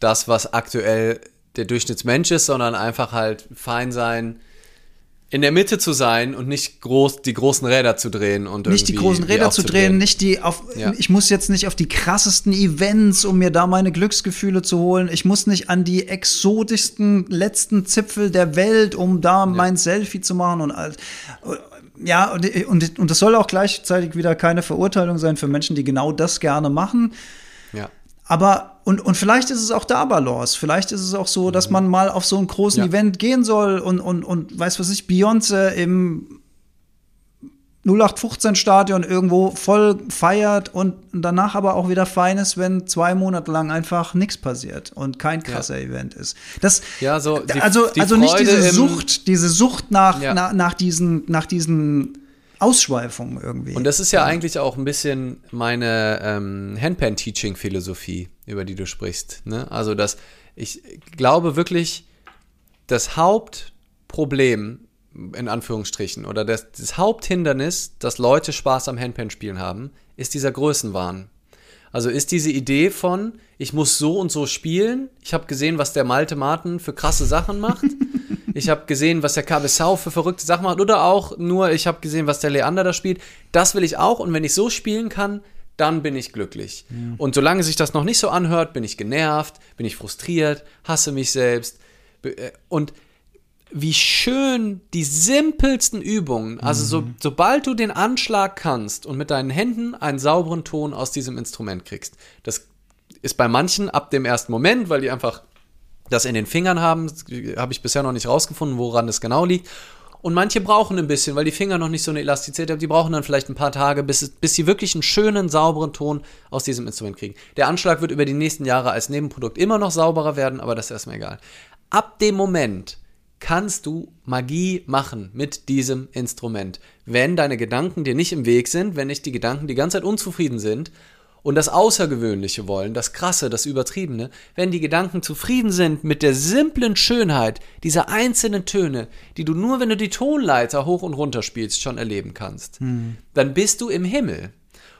das, was aktuell der Durchschnittsmensch ist, sondern einfach halt fein sein, in der Mitte zu sein und nicht groß die großen Räder zu drehen und nicht die großen Räder zu drehen, nicht die auf ja. ich muss jetzt nicht auf die krassesten Events, um mir da meine Glücksgefühle zu holen. Ich muss nicht an die exotischsten letzten Zipfel der Welt, um da ja. mein Selfie zu machen und all ja, und, und, und das soll auch gleichzeitig wieder keine Verurteilung sein für Menschen, die genau das gerne machen. Ja. Aber, und, und vielleicht ist es auch da Balance. Vielleicht ist es auch so, dass mhm. man mal auf so einen großen ja. Event gehen soll und, und, und weiß was ich, Beyoncé im 0815-Stadion irgendwo voll feiert und danach aber auch wieder fein ist, wenn zwei Monate lang einfach nichts passiert und kein krasser ja. Event ist. Das, ja, so die, also, die also nicht diese Sucht, diese Sucht nach, ja. nach, nach diesen, nach diesen Ausschweifungen irgendwie. Und das ist ja, eigentlich auch ein bisschen meine ähm, Handpan-Teaching-Philosophie, über die du sprichst. Ne? Also, dass ich glaube wirklich, das Hauptproblem in Anführungsstrichen, oder das, das Haupthindernis, dass Leute Spaß am Handpan-Spielen haben, ist dieser Größenwahn. Also ist diese Idee von, ich muss so und so spielen. Ich habe gesehen, was der Malte Martin für krasse Sachen macht. ich habe gesehen, was der Cabezau für verrückte Sachen macht. Oder auch nur, ich habe gesehen, was der Leander da spielt. Das will ich auch. Und wenn ich so spielen kann, dann bin ich glücklich. Ja. Und solange sich das noch nicht so anhört, bin ich genervt, bin ich frustriert, hasse mich selbst. Äh, und wie schön die simpelsten Übungen, also so, mhm. sobald du den Anschlag kannst und mit deinen Händen einen sauberen Ton aus diesem Instrument kriegst, das ist bei manchen ab dem ersten Moment, weil die einfach das in den Fingern haben, habe ich bisher noch nicht rausgefunden, woran das genau liegt. Und manche brauchen ein bisschen, weil die Finger noch nicht so eine Elastizität haben. Die brauchen dann vielleicht ein paar Tage, bis, bis sie wirklich einen schönen, sauberen Ton aus diesem Instrument kriegen. Der Anschlag wird über die nächsten Jahre als Nebenprodukt immer noch sauberer werden, aber das ist erstmal egal. Ab dem Moment, kannst du Magie machen mit diesem Instrument. Wenn deine Gedanken dir nicht im Weg sind, wenn nicht die Gedanken die ganze Zeit unzufrieden sind und das Außergewöhnliche wollen, das Krasse, das Übertriebene, wenn die Gedanken zufrieden sind mit der simplen Schönheit dieser einzelnen Töne, die du nur, wenn du die Tonleiter hoch und runter spielst, schon erleben kannst, hm. dann bist du im Himmel.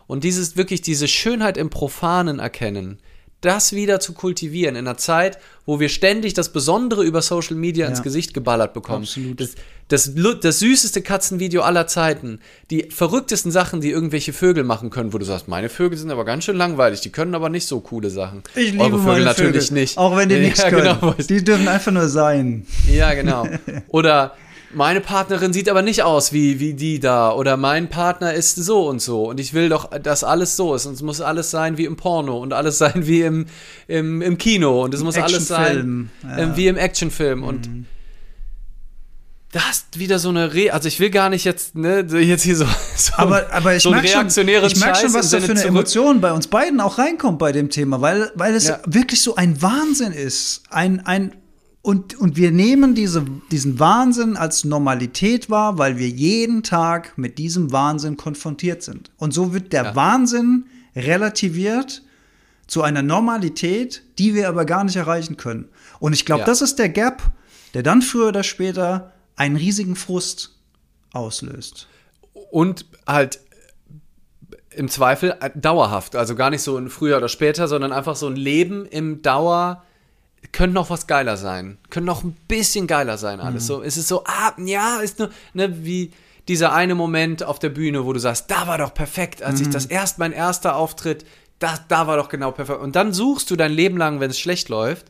Und dieses wirklich diese Schönheit im Profanen erkennen, das wieder zu kultivieren in einer Zeit, wo wir ständig das Besondere über Social Media ja. ins Gesicht geballert bekommen. Absolut. Das, das, das süßeste Katzenvideo aller Zeiten, die verrücktesten Sachen, die irgendwelche Vögel machen können, wo du sagst, meine Vögel sind aber ganz schön langweilig, die können aber nicht so coole Sachen. Ich liebe Eure Vögel natürlich Vögel, nicht. Auch wenn die ja, nichts können. Genau. Die dürfen einfach nur sein. Ja, genau. Oder meine Partnerin sieht aber nicht aus wie, wie die da. Oder mein Partner ist so und so. Und ich will doch, dass alles so ist. Und es muss alles sein wie im Porno. Und alles sein wie im, im, im Kino. Und es muss alles sein ja. wie im Actionfilm. Und mhm. das ist wieder so eine Re also ich will gar nicht jetzt ne jetzt hier so, so aber aber ich so merke schon ich merke schon was da für eine zurück. Emotion bei uns beiden auch reinkommt bei dem Thema. Weil weil es ja. wirklich so ein Wahnsinn ist. Ein ein und, und wir nehmen diese, diesen Wahnsinn als Normalität wahr, weil wir jeden Tag mit diesem Wahnsinn konfrontiert sind. Und so wird der ja. Wahnsinn relativiert zu einer Normalität, die wir aber gar nicht erreichen können. Und ich glaube, ja. das ist der Gap, der dann früher oder später einen riesigen Frust auslöst. Und halt im Zweifel dauerhaft, also gar nicht so ein früher oder später, sondern einfach so ein Leben im Dauer könnte noch was geiler sein. Könnte noch ein bisschen geiler sein alles. Mhm. So, es ist so, ah, ja, ist nur, ne, wie dieser eine Moment auf der Bühne, wo du sagst, da war doch perfekt, als mhm. ich das erst, mein erster Auftritt, da, da war doch genau perfekt. Und dann suchst du dein Leben lang, wenn es schlecht läuft,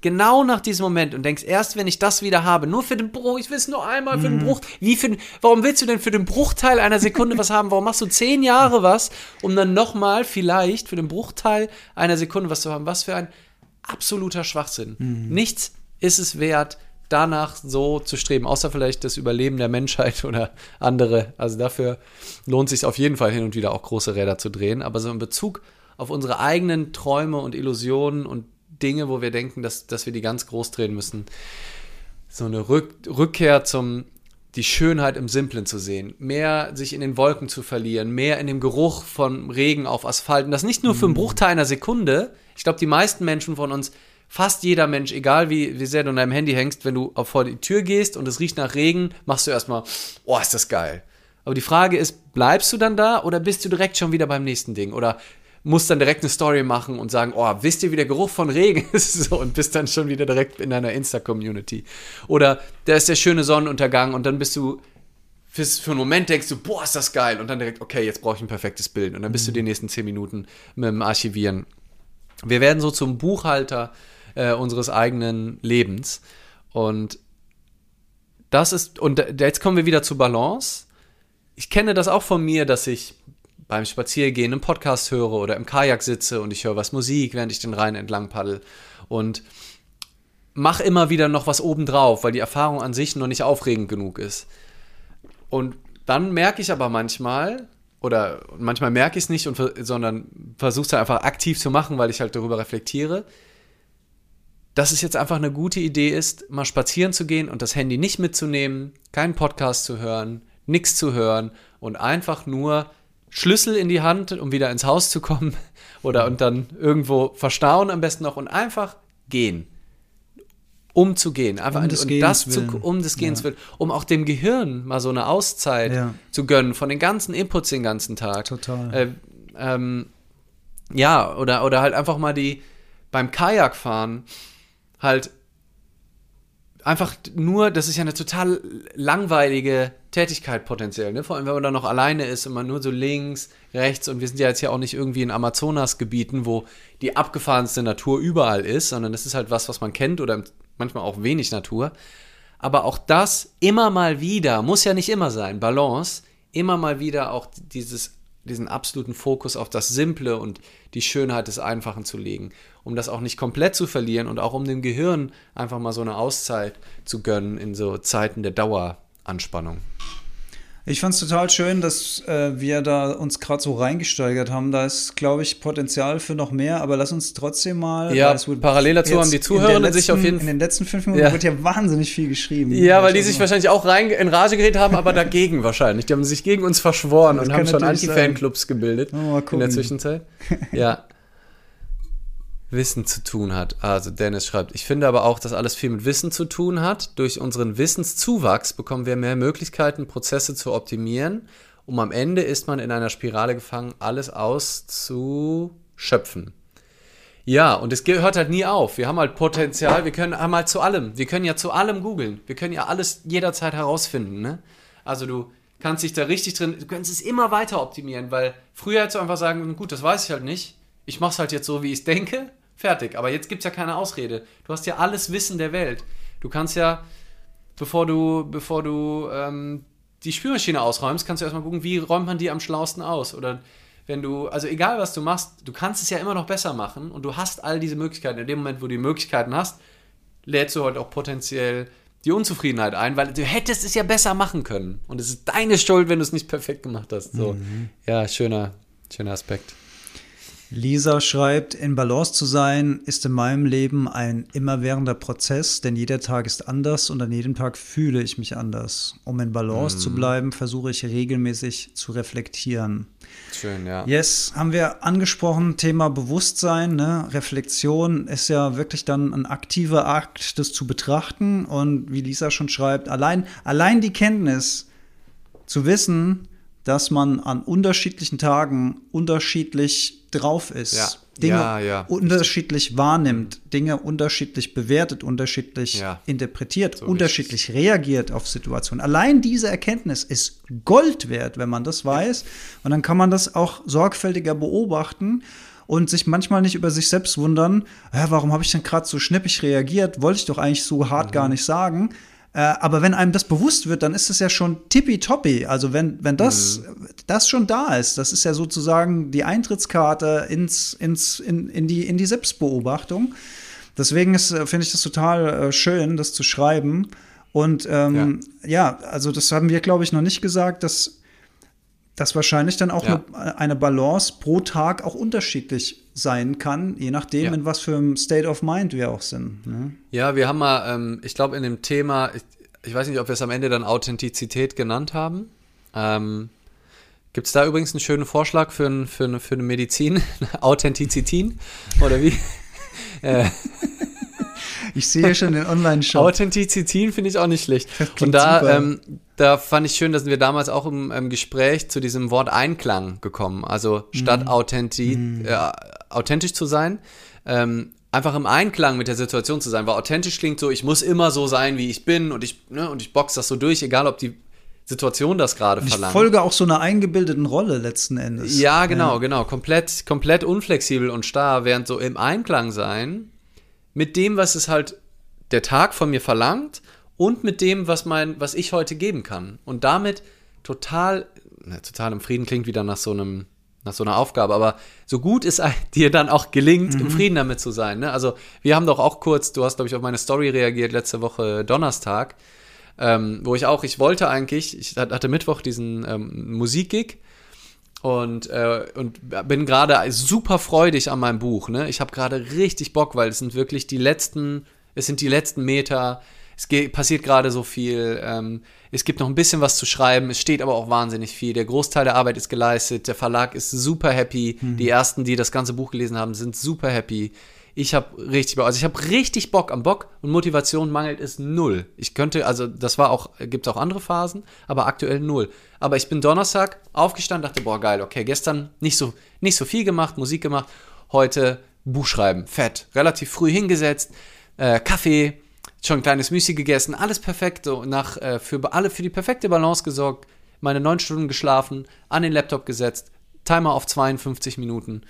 genau nach diesem Moment und denkst, erst wenn ich das wieder habe, nur für den Bruch, ich will es nur einmal für den mhm. Bruch, wie für, warum willst du denn für den Bruchteil einer Sekunde was haben? Warum machst du zehn Jahre was, um dann nochmal vielleicht für den Bruchteil einer Sekunde was zu haben? Was für ein absoluter Schwachsinn. Mhm. Nichts ist es wert, danach so zu streben, außer vielleicht das Überleben der Menschheit oder andere. Also dafür lohnt es sich auf jeden Fall hin und wieder auch große Räder zu drehen. Aber so in Bezug auf unsere eigenen Träume und Illusionen und Dinge, wo wir denken, dass, dass wir die ganz groß drehen müssen, so eine Rück Rückkehr zum die Schönheit im Simplen zu sehen, mehr sich in den Wolken zu verlieren, mehr in dem Geruch von Regen auf Asphalt. Und das nicht nur für einen mhm. Bruchteil einer Sekunde, ich glaube, die meisten Menschen von uns, fast jeder Mensch, egal wie, wie sehr du an deinem Handy hängst, wenn du vor die Tür gehst und es riecht nach Regen, machst du erstmal, oh, ist das geil. Aber die Frage ist, bleibst du dann da oder bist du direkt schon wieder beim nächsten Ding? Oder musst dann direkt eine Story machen und sagen, oh, wisst ihr, wie der Geruch von Regen ist? so, und bist dann schon wieder direkt in deiner Insta-Community. Oder da ist der schöne Sonnenuntergang und dann bist du für, für einen Moment denkst du, boah, ist das geil. Und dann direkt, okay, jetzt brauche ich ein perfektes Bild. Und dann bist mhm. du die nächsten zehn Minuten mit dem Archivieren wir werden so zum Buchhalter äh, unseres eigenen Lebens. Und das ist, und jetzt kommen wir wieder zu Balance. Ich kenne das auch von mir, dass ich beim Spaziergehen einen Podcast höre oder im Kajak sitze und ich höre was Musik, während ich den Rhein entlang paddel. Und mache immer wieder noch was obendrauf, weil die Erfahrung an sich noch nicht aufregend genug ist. Und dann merke ich aber manchmal, oder manchmal merke ich es nicht, und, sondern versuche es einfach aktiv zu machen, weil ich halt darüber reflektiere, dass es jetzt einfach eine gute Idee ist, mal spazieren zu gehen und das Handy nicht mitzunehmen, keinen Podcast zu hören, nichts zu hören und einfach nur Schlüssel in die Hand, um wieder ins Haus zu kommen oder und dann irgendwo verstauen am besten noch und einfach gehen um zu gehen. Einfach um des und das zu, um des Gehens ja. willen. Um auch dem Gehirn mal so eine Auszeit ja. zu gönnen von den ganzen Inputs den ganzen Tag. Total. Äh, ähm, ja, oder, oder halt einfach mal die beim Kajakfahren halt einfach nur, das ist ja eine total langweilige Tätigkeit potenziell, ne? Vor allem, wenn man da noch alleine ist und man nur so links, rechts und wir sind ja jetzt ja auch nicht irgendwie in Amazonasgebieten, wo die abgefahrenste Natur überall ist, sondern das ist halt was, was man kennt oder manchmal auch wenig Natur. Aber auch das immer mal wieder, muss ja nicht immer sein, Balance, immer mal wieder auch dieses, diesen absoluten Fokus auf das Simple und die Schönheit des Einfachen zu legen, um das auch nicht komplett zu verlieren und auch um dem Gehirn einfach mal so eine Auszeit zu gönnen in so Zeiten der Daueranspannung. Ich fand es total schön, dass äh, wir da uns gerade so reingesteigert haben. Da ist, glaube ich, Potenzial für noch mehr, aber lass uns trotzdem mal. Ja, parallel dazu haben die Zuhörenden sich auf jeden Fall. In den letzten fünf Minuten ja. wird ja wahnsinnig viel geschrieben. Ja, weil die sich wahrscheinlich auch rein in Rage geredet haben, aber dagegen wahrscheinlich. Die haben sich gegen uns verschworen das und haben schon Anti-Fanclubs gebildet in der Zwischenzeit. Ja. Wissen zu tun hat. Also Dennis schreibt, ich finde aber auch, dass alles viel mit Wissen zu tun hat. Durch unseren Wissenszuwachs bekommen wir mehr Möglichkeiten, Prozesse zu optimieren. Um am Ende ist man in einer Spirale gefangen, alles auszuschöpfen. Ja, und es hört halt nie auf. Wir haben halt Potenzial, wir können haben halt zu allem. Wir können ja zu allem googeln. Wir können ja alles jederzeit herausfinden, ne? Also du kannst dich da richtig drin, du kannst es immer weiter optimieren, weil früher hättest du einfach sagen, gut, das weiß ich halt nicht. Ich mach's halt jetzt so, wie ich denke, fertig. Aber jetzt gibt's ja keine Ausrede. Du hast ja alles Wissen der Welt. Du kannst ja, bevor du, bevor du ähm, die Spülmaschine ausräumst, kannst du erstmal gucken, wie räumt man die am schlausten aus. Oder wenn du, also egal was du machst, du kannst es ja immer noch besser machen und du hast all diese Möglichkeiten. In dem Moment, wo du die Möglichkeiten hast, lädst du halt auch potenziell die Unzufriedenheit ein, weil du hättest es ja besser machen können. Und es ist deine Schuld, wenn du es nicht perfekt gemacht hast. So, mhm. ja, schöner, schöner Aspekt. Lisa schreibt, in Balance zu sein ist in meinem Leben ein immerwährender Prozess, denn jeder Tag ist anders und an jedem Tag fühle ich mich anders. Um in Balance mm. zu bleiben, versuche ich regelmäßig zu reflektieren. Schön, ja. Yes, haben wir angesprochen, Thema Bewusstsein, ne? Reflexion ist ja wirklich dann ein aktiver Akt, das zu betrachten und wie Lisa schon schreibt, allein, allein die Kenntnis zu wissen, dass man an unterschiedlichen Tagen unterschiedlich drauf ist. Ja. Dinge ja, ja, unterschiedlich wahrnimmt, Dinge unterschiedlich bewertet, unterschiedlich interpretiert, so unterschiedlich richtig. reagiert auf Situationen. Allein diese Erkenntnis ist Gold wert, wenn man das weiß. Und dann kann man das auch sorgfältiger beobachten und sich manchmal nicht über sich selbst wundern, warum habe ich denn gerade so schnippig reagiert? Wollte ich doch eigentlich so hart mhm. gar nicht sagen. Äh, aber wenn einem das bewusst wird, dann ist es ja schon tippitoppi. Also wenn, wenn das, mhm. das schon da ist, das ist ja sozusagen die Eintrittskarte ins, ins, in, in, die, in die Selbstbeobachtung. Deswegen äh, finde ich das total äh, schön, das zu schreiben. Und ähm, ja. ja. also das haben wir, glaube ich, noch nicht gesagt, dass dass wahrscheinlich dann auch ja. eine, eine, Balance pro Tag auch unterschiedlich sein kann, je nachdem, ja. in was für einem State of Mind wir auch sind. Ne? Ja, wir haben mal, ähm, ich glaube, in dem Thema, ich, ich, weiß nicht, ob wir es am Ende dann Authentizität genannt haben. Ähm, Gibt es da übrigens einen schönen Vorschlag für, ein, für, eine, für eine Medizin? Authentizitin? Oder wie? äh. Ich sehe schon den Online-Shop. Authentizität finde ich auch nicht schlecht. Und da, ähm, da fand ich schön, dass wir damals auch im, im, Gespräch zu diesem Wort Einklang gekommen. Also statt mm. Authenti mm. Äh, authentisch zu sein, ähm, einfach im Einklang mit der Situation zu sein. Weil authentisch klingt so, ich muss immer so sein, wie ich bin und ich, ne, und ich box das so durch, egal ob die Situation das gerade verlangt. Ich folge auch so einer eingebildeten Rolle letzten Endes. Ja, genau, ja. genau. Komplett, komplett unflexibel und starr, während so im Einklang sein mit dem, was es halt der Tag von mir verlangt und mit dem, was mein, was ich heute geben kann. Und damit total, na, total im Frieden klingt wieder nach so einem, nach so einer Aufgabe, aber so gut es dir dann auch gelingt, mhm. im Frieden damit zu sein. Ne? Also wir haben doch auch kurz, du hast, glaube ich, auf meine Story reagiert letzte Woche Donnerstag, ähm, wo ich auch, ich wollte eigentlich, ich hatte Mittwoch diesen ähm, Musikgig und, äh, und bin gerade super freudig an meinem Buch. Ne? Ich habe gerade richtig Bock, weil es sind wirklich die letzten, es sind die letzten Meter. Es passiert gerade so viel. Ähm, es gibt noch ein bisschen was zu schreiben. Es steht aber auch wahnsinnig viel. Der Großteil der Arbeit ist geleistet. Der Verlag ist super happy. Mhm. Die ersten, die das ganze Buch gelesen haben, sind super happy. Ich habe richtig Bock. Also ich habe richtig Bock am Bock und Motivation mangelt es null. Ich könnte, also das war auch, gibt es auch andere Phasen, aber aktuell null. Aber ich bin Donnerstag aufgestanden, dachte, boah, geil, okay, gestern nicht so, nicht so viel gemacht, Musik gemacht, heute Buch schreiben, fett. Relativ früh hingesetzt, äh, Kaffee, schon ein kleines Müsli gegessen, alles perfekt, so nach, äh, für alle, für die perfekte Balance gesorgt, meine neun Stunden geschlafen, an den Laptop gesetzt, Timer auf 52 Minuten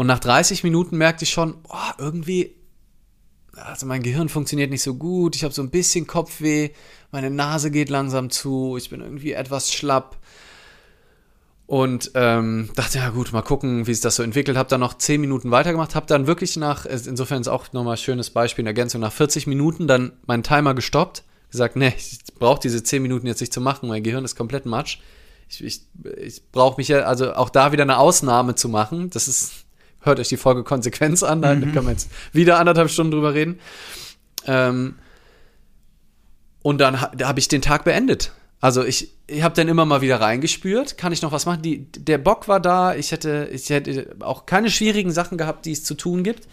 und nach 30 Minuten merkte ich schon, oh, irgendwie, also mein Gehirn funktioniert nicht so gut, ich habe so ein bisschen Kopfweh, meine Nase geht langsam zu, ich bin irgendwie etwas schlapp. Und ähm, dachte, ja gut, mal gucken, wie sich das so entwickelt. Habe dann noch 10 Minuten weitergemacht, habe dann wirklich nach, insofern ist auch nochmal ein schönes Beispiel in Ergänzung, nach 40 Minuten dann meinen Timer gestoppt, gesagt, nee, ich brauche diese 10 Minuten jetzt nicht zu machen, mein Gehirn ist komplett matsch. Ich, ich, ich brauche mich ja, also auch da wieder eine Ausnahme zu machen, das ist hört euch die Folge Konsequenz an, da mhm. können wir jetzt wieder anderthalb Stunden drüber reden. Ähm, und dann ha, da habe ich den Tag beendet. Also ich, ich habe dann immer mal wieder reingespürt, kann ich noch was machen? Die, der Bock war da, ich hätte, ich hätte auch keine schwierigen Sachen gehabt, die es zu tun gibt.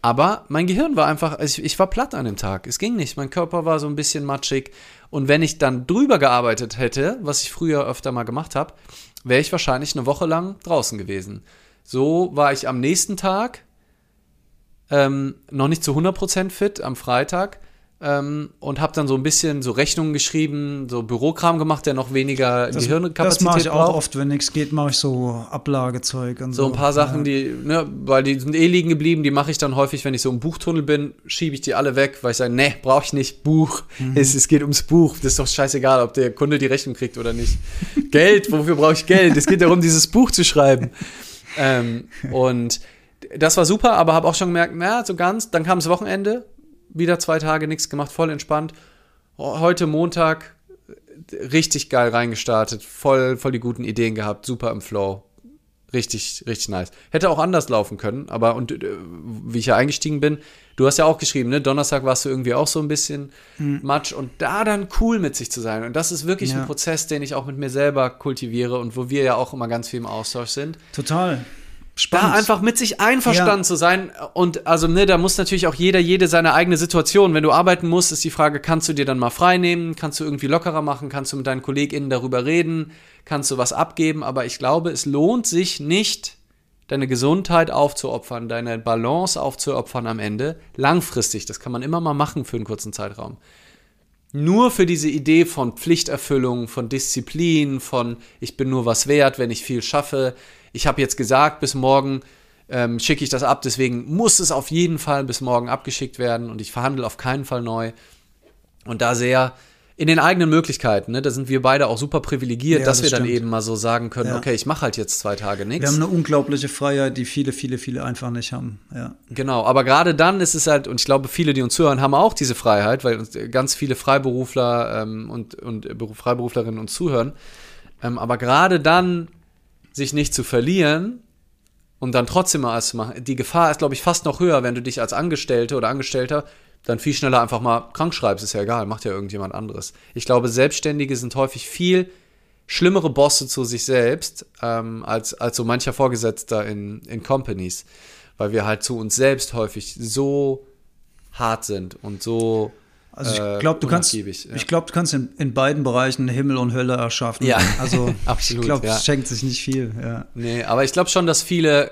Aber mein Gehirn war einfach, also ich, ich, war platt an dem Tag. Es ging nicht. Mein Körper war so ein bisschen matschig. Und wenn ich dann drüber gearbeitet hätte, was ich früher öfter mal gemacht habe, wäre ich wahrscheinlich eine Woche lang draußen gewesen. So war ich am nächsten Tag ähm, noch nicht zu 100% fit am Freitag ähm, und habe dann so ein bisschen so Rechnungen geschrieben, so Bürokram gemacht, der noch weniger das, Gehirnkapazität Das mache ich auch braucht. oft, wenn nichts geht, mache ich so Ablagezeug und so. So ein paar Sachen, die, ne, weil die sind eh liegen geblieben, die mache ich dann häufig, wenn ich so im Buchtunnel bin, schiebe ich die alle weg, weil ich sage, ne, brauche ich nicht, Buch, Mhm. es, es geht ums Buch, das ist doch scheißegal, ob der Kunde die Rechnung kriegt oder nicht. Geld, wofür brauche ich Geld? Es geht darum, dieses Buch zu schreiben. Ähm, und das war super, aber habe auch schon gemerkt, na, so ganz, dann kam das Wochenende, wieder zwei Tage nichts gemacht, voll entspannt. Heute Montag richtig geil reingestartet, voll, voll die guten Ideen gehabt, super im Flow. Richtig, richtig nice. Hätte auch anders laufen können, aber und äh, wie ich ja eingestiegen bin, du hast ja auch geschrieben, ne? Donnerstag warst du irgendwie auch so ein bisschen Matsch und da dann cool mit sich zu sein. Und das ist wirklich Ja. ein Prozess, den ich auch mit mir selber kultiviere und wo wir ja auch immer ganz viel im Austausch sind Total. Da Spannend. einfach mit sich einverstanden Ja. zu sein. Und also, ne, da muss natürlich auch jeder, jede seine eigene Situation. Wenn du arbeiten musst, ist die Frage, kannst du dir dann mal frei nehmen? Kannst du irgendwie lockerer machen? Kannst du mit deinen KollegInnen darüber reden? Kannst du was abgeben? Aber ich glaube, es lohnt sich nicht, deine Gesundheit aufzuopfern, deine Balance aufzuopfern am Ende. Langfristig. Das kann man immer mal machen für einen kurzen Zeitraum. Nur für diese Idee von Pflichterfüllung, von Disziplin, von ich bin nur was wert, wenn ich viel schaffe. Ich habe jetzt gesagt, bis morgen ähm, schicke ich das ab, deswegen muss es auf jeden Fall bis morgen abgeschickt werden und ich verhandle auf keinen Fall neu. Und da sehr in den eigenen Möglichkeiten, ne, da sind wir beide auch super privilegiert, Ja, dass das wir dann stimmt. eben mal so sagen können, Ja. okay, ich mache halt jetzt zwei Tage Wir nichts. haben eine unglaubliche Freiheit, die viele, viele, viele einfach nicht haben. Ja. Genau, aber gerade dann ist es halt, und ich glaube, viele, die uns zuhören, haben auch diese Freiheit, weil uns ganz viele Freiberufler ähm, und, und Beruf- Freiberuflerinnen uns zuhören. Ähm, aber gerade dann sich nicht zu verlieren und dann trotzdem mal alles zu machen, die Gefahr ist, glaube ich, fast noch höher, wenn du dich als Angestellte oder Angestellter dann viel schneller einfach mal krank schreibst, ist ja egal, macht ja irgendjemand anderes. Ich glaube, Selbstständige sind häufig viel schlimmere Bosse zu sich selbst ähm, als, als so mancher Vorgesetzter in, in Companies, weil wir halt zu uns selbst häufig so hart sind und so Also ich äh, glaube, du kannst, ja. ich glaube, du kannst in, in beiden Bereichen Himmel und Hölle erschaffen. Ja, also absolut, ich glaube, ja. es schenkt sich nicht viel. Ja. Nee, aber ich glaube schon, dass viele,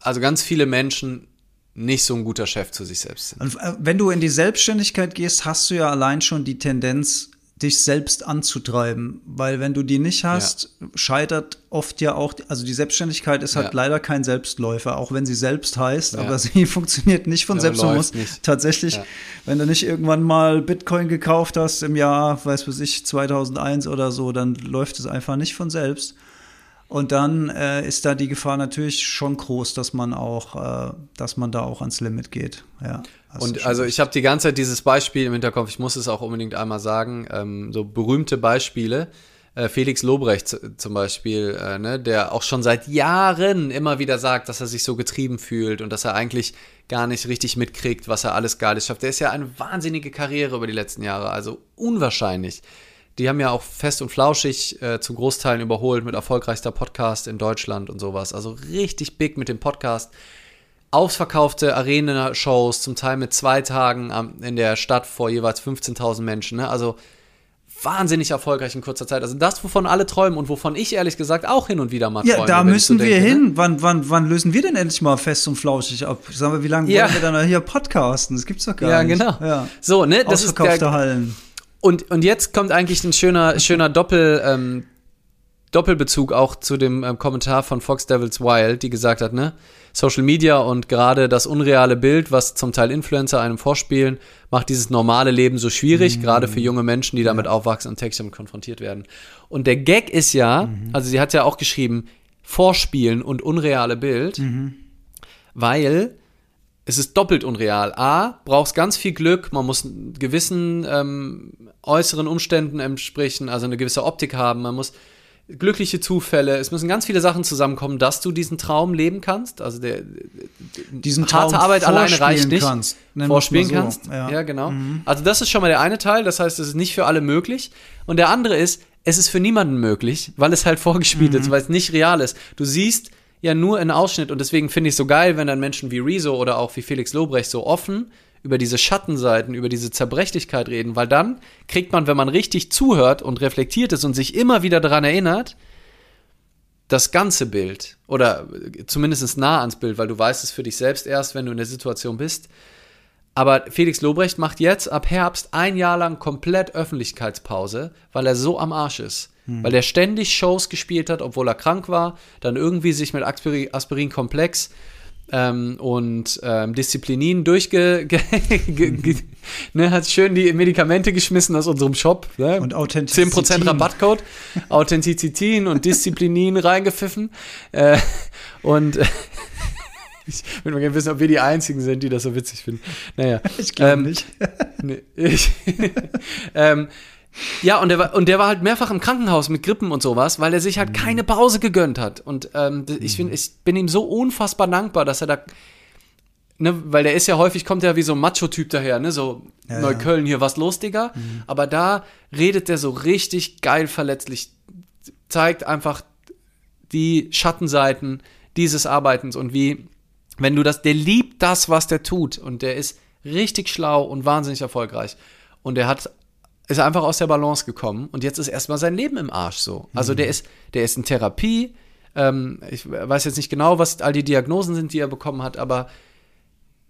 also ganz viele Menschen nicht so ein guter Chef zu sich selbst sind. Und äh, wenn du in die Selbstständigkeit gehst, hast du ja allein schon die Tendenz, dich selbst anzutreiben, weil wenn du die nicht hast, scheitert oft ja auch, also die Selbstständigkeit ist halt Ja. leider kein Selbstläufer, auch wenn sie selbst heißt, Ja. aber sie funktioniert nicht von Ja, selbst. Du musst nicht. tatsächlich, Ja. wenn du nicht irgendwann mal Bitcoin gekauft hast im Jahr, weiß was ich, 2001 oder so, dann läuft es einfach nicht von selbst. Und dann äh, ist da die Gefahr natürlich schon groß, dass man auch, äh, dass man da auch ans Limit geht. Ja, du Und also ich habe die ganze Zeit dieses Beispiel im Hinterkopf, ich muss es auch unbedingt einmal sagen, ähm, so berühmte Beispiele. Äh, Felix Lobrecht zum Beispiel, äh, ne, der auch schon seit Jahren immer wieder sagt, dass er sich so getrieben fühlt und dass er eigentlich gar nicht richtig mitkriegt, was er alles Geiles schafft. Der ist ja eine wahnsinnige Karriere über die letzten Jahre, also unwahrscheinlich. Die haben ja auch fest und flauschig äh, zu Großteilen überholt mit erfolgreichster Podcast in Deutschland und sowas. Also richtig big mit dem Podcast ausverkaufte Arena-Shows, zum Teil mit zwei Tagen am, in der Stadt vor jeweils 15.000 Menschen. Ne? Also wahnsinnig erfolgreich in kurzer Zeit. Also das, wovon alle träumen und wovon ich ehrlich gesagt auch hin und wieder mal Ja, träume. da wenn ich so müssen wir denke, ne? hin. Wann, wann, wann lösen wir denn endlich mal fest und flauschig ab? Sagen wir, wie lange Ja. wollen wir dann hier podcasten? Das gibt's doch gar Ja, nicht. genau. Ja. So, ne, das ist Ausverkaufte der, Hallen. Und, und jetzt kommt eigentlich ein schöner, schöner Doppel, ähm, Doppelbezug auch zu dem ähm, Kommentar von Fox Devils Wild, die gesagt hat, ne, Social Media und gerade das unreale Bild, was zum Teil Influencer einem vorspielen, macht dieses normale Leben so schwierig, gerade für junge Menschen, die damit aufwachsen und täglich damit konfrontiert werden. Und der Gag ist ja, also sie hat ja auch geschrieben, Vorspielen und unreale Bild, weil es ist doppelt unreal. A, brauchst ganz viel Glück, man muss gewissen ähm, äußeren Umständen entsprechen, also eine gewisse Optik haben, man muss glückliche Zufälle, es müssen ganz viele Sachen zusammenkommen, dass du diesen Traum leben kannst. Also der Diesen harte Traum Arbeit alleine reicht nicht. Kannst, vorspielen so. kannst. Ja, Ja. genau. Also das ist schon mal der eine Teil, das heißt, es ist nicht für alle möglich. Und der andere ist, es ist für niemanden möglich, weil es halt vorgespielt Mhm. ist, weil es nicht real ist. Du siehst ja nur einen Ausschnitt und deswegen finde ich es so geil, wenn dann Menschen wie Rezo oder auch wie Felix Lobrecht so offen über diese Schattenseiten, über diese Zerbrechlichkeit reden, weil dann kriegt man, wenn man richtig zuhört und reflektiert ist und sich immer wieder daran erinnert, das ganze Bild oder zumindest nah ans Bild, weil du weißt es für dich selbst erst, wenn du in der Situation bist. Aber Felix Lobrecht macht jetzt ab Herbst ein Jahr lang komplett Öffentlichkeitspause, weil er so am Arsch ist. Hm. Weil er ständig Shows gespielt hat, obwohl er krank war, dann irgendwie sich mit Aspirin, Aspirin komplex ähm, und ähm, Disziplinin durchge... ne, hat schön die Medikamente geschmissen aus unserem Shop. Ne? Und Authentizität. 10% Rabattcode. Authentizität und Disziplinin reingepfiffen. Äh, und ich würde mal gerne wissen, ob wir die Einzigen sind, die das so witzig finden. Naja. Ich glaube ähm, nicht. nee, ich, ähm, ja, und der, war, und der war halt mehrfach im Krankenhaus mit Grippen und sowas, weil er sich halt mhm. keine Pause gegönnt hat. Und ähm, ich, find, ich bin ihm so unfassbar dankbar, dass er da. Ne, weil der ist ja häufig, kommt ja wie so ein Macho-Typ daher, ne? So ja, Neukölln, hier was los, Digga. Mhm. Aber da redet der so richtig geil verletzlich, zeigt einfach die Schattenseiten dieses Arbeitens und wie, wenn du das, der liebt das, was der tut und der ist richtig schlau und wahnsinnig erfolgreich. Und der hat ist einfach aus der Balance gekommen und jetzt ist erstmal sein Leben im Arsch so. Also mhm. der ist, der ist in Therapie. Ähm, ich weiß jetzt nicht genau, was all die Diagnosen sind, die er bekommen hat, aber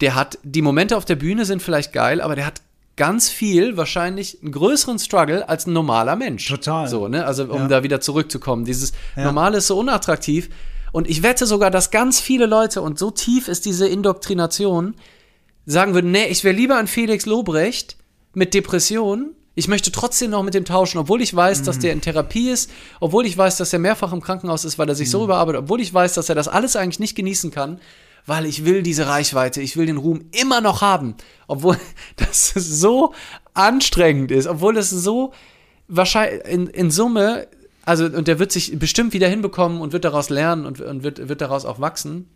der hat, die Momente auf der Bühne sind vielleicht geil, aber der hat ganz viel, wahrscheinlich einen größeren Struggle als ein normaler Mensch. Total. So, ne? Also, um ja. da wieder zurückzukommen. Dieses ja. Normale ist so unattraktiv. Und ich wette sogar, dass ganz viele Leute, und so tief ist diese Indoktrination, sagen würden, nee, ich wäre lieber ein Felix Lobrecht mit Depressionen ich möchte trotzdem noch mit dem tauschen, obwohl ich weiß, mhm. dass der in Therapie ist, obwohl ich weiß, dass er mehrfach im Krankenhaus ist, weil er sich mhm. so überarbeitet, obwohl ich weiß, dass er das alles eigentlich nicht genießen kann, weil ich will diese Reichweite, ich will den Ruhm immer noch haben, obwohl das so anstrengend ist, obwohl das so wahrscheinlich in, in Summe, also und der wird sich bestimmt wieder hinbekommen und wird daraus lernen und, und wird, wird daraus auch wachsen.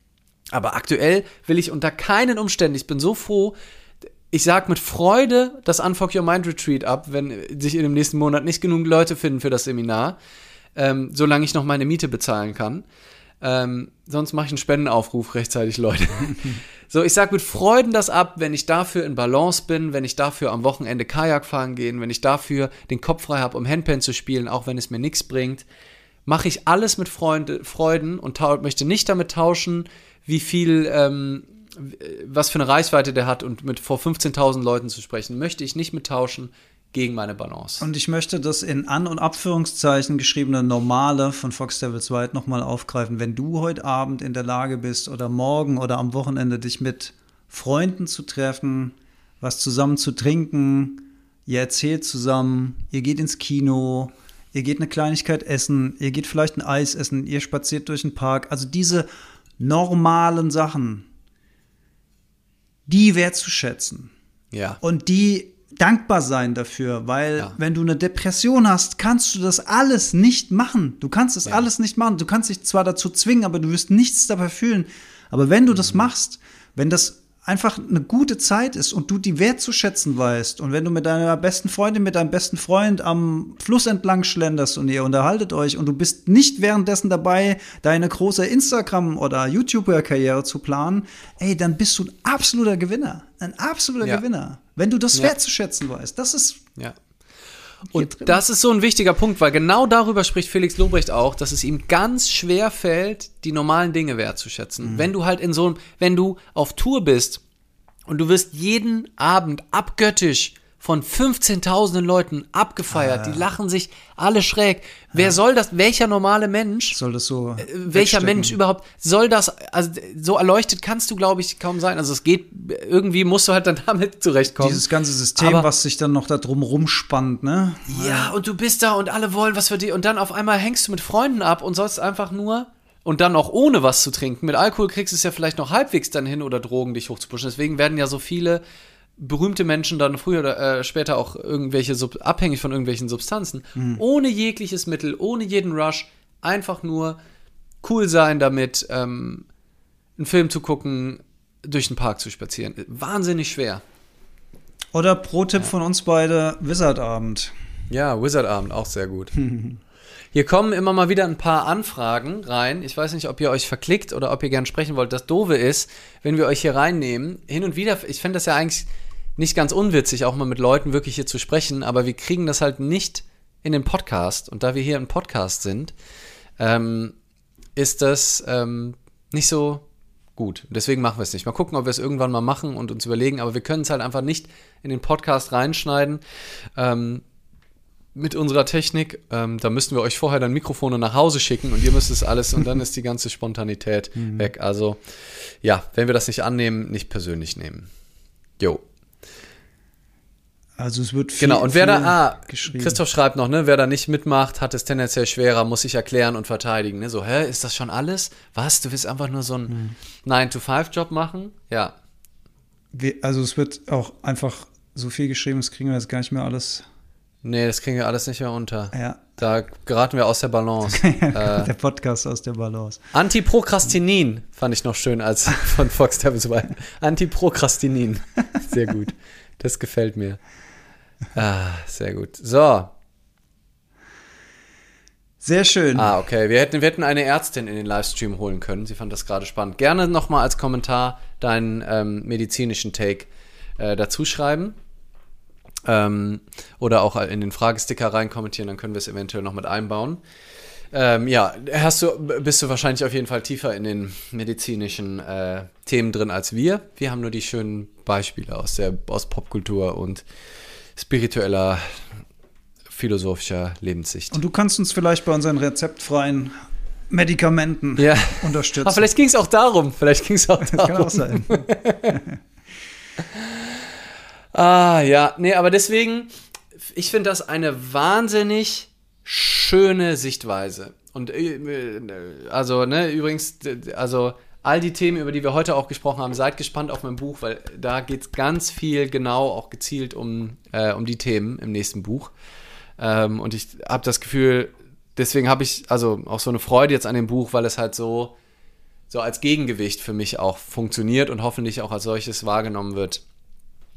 Aber aktuell will ich unter keinen Umständen, ich bin so froh, ich sag mit Freude das Unfuck Your Mind Retreat ab, wenn sich in dem nächsten Monat nicht genug Leute finden für das Seminar, ähm, solange ich noch meine Miete bezahlen kann. Ähm, sonst mache ich einen Spendenaufruf rechtzeitig, Leute. so, ich sag mit Freuden das ab, wenn ich dafür in Balance bin, wenn ich dafür am Wochenende Kajak fahren gehen, wenn ich dafür den Kopf frei habe, um Handpan zu spielen, auch wenn es mir nichts bringt, mache ich alles mit Freunde, Freuden und möchte nicht damit tauschen, wie viel ähm, was für eine Reichweite der hat und mit vor 15.000 Leuten zu sprechen, möchte ich nicht mittauschen gegen meine Balance. Und ich möchte das in An- und Abführungszeichen geschriebene Normale von Fox Devils White nochmal aufgreifen. Wenn du heute Abend in der Lage bist oder morgen oder am Wochenende dich mit Freunden zu treffen, was zusammen zu trinken, ihr erzählt zusammen, ihr geht ins Kino, ihr geht eine Kleinigkeit essen, ihr geht vielleicht ein Eis essen, ihr spaziert durch den Park. Also diese normalen Sachen, die wertzuschätzen. Ja. Und die dankbar sein dafür, weil ja. wenn du eine Depression hast, kannst du das alles nicht machen. Du kannst das ja. alles nicht machen. Du kannst dich zwar dazu zwingen, aber du wirst nichts dabei fühlen. Aber wenn du mhm. das machst, wenn das einfach eine gute Zeit ist und du die wertzuschätzen weißt und wenn du mit deiner besten Freundin, mit deinem besten Freund am Fluss entlang schlenderst und ihr unterhaltet euch und du bist nicht währenddessen dabei, deine große Instagram- oder YouTuber-Karriere zu planen, ey, dann bist du ein absoluter Gewinner. Ein absoluter ja. Gewinner. Wenn du das ja. wertzuschätzen weißt. Das ist ja. Und das ist so ein wichtiger Punkt, weil genau darüber spricht Felix Lobrecht auch, dass es ihm ganz schwer fällt, die normalen Dinge wertzuschätzen. Mhm. Wenn du halt in so einem, wenn du auf Tour bist und du wirst jeden Abend abgöttisch von 15.000 Leuten abgefeiert. Ah. Die lachen sich alle schräg. Wer ja. soll das? Welcher normale Mensch? Soll das so? Äh, welcher Mensch überhaupt soll das? Also so erleuchtet kannst du, glaube ich, kaum sein. Also es geht irgendwie musst du halt dann damit zurechtkommen. Dieses ganze System, Aber, was sich dann noch da drum rumspannt, ne? Ja, und du bist da und alle wollen was für dich und dann auf einmal hängst du mit Freunden ab und sollst einfach nur und dann auch ohne was zu trinken. Mit Alkohol kriegst du es ja vielleicht noch halbwegs dann hin oder Drogen dich hochzupuschen. Deswegen werden ja so viele berühmte Menschen dann früher oder äh, später auch irgendwelche, Sub abhängig von irgendwelchen Substanzen, mhm. ohne jegliches Mittel, ohne jeden Rush, einfach nur cool sein damit, ähm, einen Film zu gucken, durch den Park zu spazieren. Wahnsinnig schwer. Oder Pro-Tipp ja. von uns beide, Wizard-Abend. Ja, Wizard-Abend, auch sehr gut. Hier kommen immer mal wieder ein paar Anfragen rein. Ich weiß nicht, ob ihr euch verklickt oder ob ihr gern sprechen wollt. Das Doofe ist, wenn wir euch hier reinnehmen, hin und wieder, ich finde das ja eigentlich nicht ganz unwitzig, auch mal mit Leuten wirklich hier zu sprechen, aber wir kriegen das halt nicht in den Podcast. Und da wir hier im Podcast sind, ähm, ist das ähm, nicht so gut. Deswegen machen wir es nicht. Mal gucken, ob wir es irgendwann mal machen und uns überlegen, aber wir können es halt einfach nicht in den Podcast reinschneiden. Ähm, mit unserer Technik, ähm, da müssten wir euch vorher dann Mikrofone nach Hause schicken und ihr müsst es alles und dann ist die ganze Spontanität mhm. weg. Also ja, wenn wir das nicht annehmen, nicht persönlich nehmen. Jo. Also es wird viel, Genau, und wer da, ah, Christoph schreibt noch, ne, wer da nicht mitmacht, hat es tendenziell schwerer, muss sich erklären und verteidigen. Ne? So, hä, ist das schon alles? Was? Du willst einfach nur so einen hm. 9-to-5-Job machen? Ja. also es wird auch einfach so viel geschrieben, das kriegen wir jetzt gar nicht mehr alles. Nee, das kriegen wir alles nicht mehr unter. Ja. Da geraten wir aus der Balance. äh, der Podcast aus der Balance. Antiprokrastinin fand ich noch schön als von Fox Devils Antiprokrastinin. Sehr gut. Das gefällt mir. Ah, sehr gut. So. Sehr schön. Ah, okay. Wir hätten, wir hätten eine Ärztin in den Livestream holen können. Sie fand das gerade spannend. Gerne nochmal als Kommentar deinen ähm, medizinischen Take äh, dazu schreiben. Ähm, oder auch in den Fragesticker reinkommentieren, dann können wir es eventuell noch mit einbauen. Ähm, ja, hast du, bist du wahrscheinlich auf jeden Fall tiefer in den medizinischen äh, Themen drin als wir. Wir haben nur die schönen Beispiele aus der aus Popkultur und spiritueller, philosophischer Lebenssicht. Und du kannst uns vielleicht bei unseren rezeptfreien Medikamenten ja. unterstützen. Aber vielleicht ging es auch darum. Vielleicht ging es auch darum. Das kann auch sein. ah, ja. Nee, aber deswegen, ich finde das eine wahnsinnig schöne Sichtweise. Und äh, also, ne, übrigens, also all die Themen, über die wir heute auch gesprochen haben, seid gespannt auf mein Buch, weil da geht es ganz viel genau auch gezielt um, äh, um die Themen im nächsten Buch. Ähm, und ich habe das Gefühl, deswegen habe ich also auch so eine Freude jetzt an dem Buch, weil es halt so, so als Gegengewicht für mich auch funktioniert und hoffentlich auch als solches wahrgenommen wird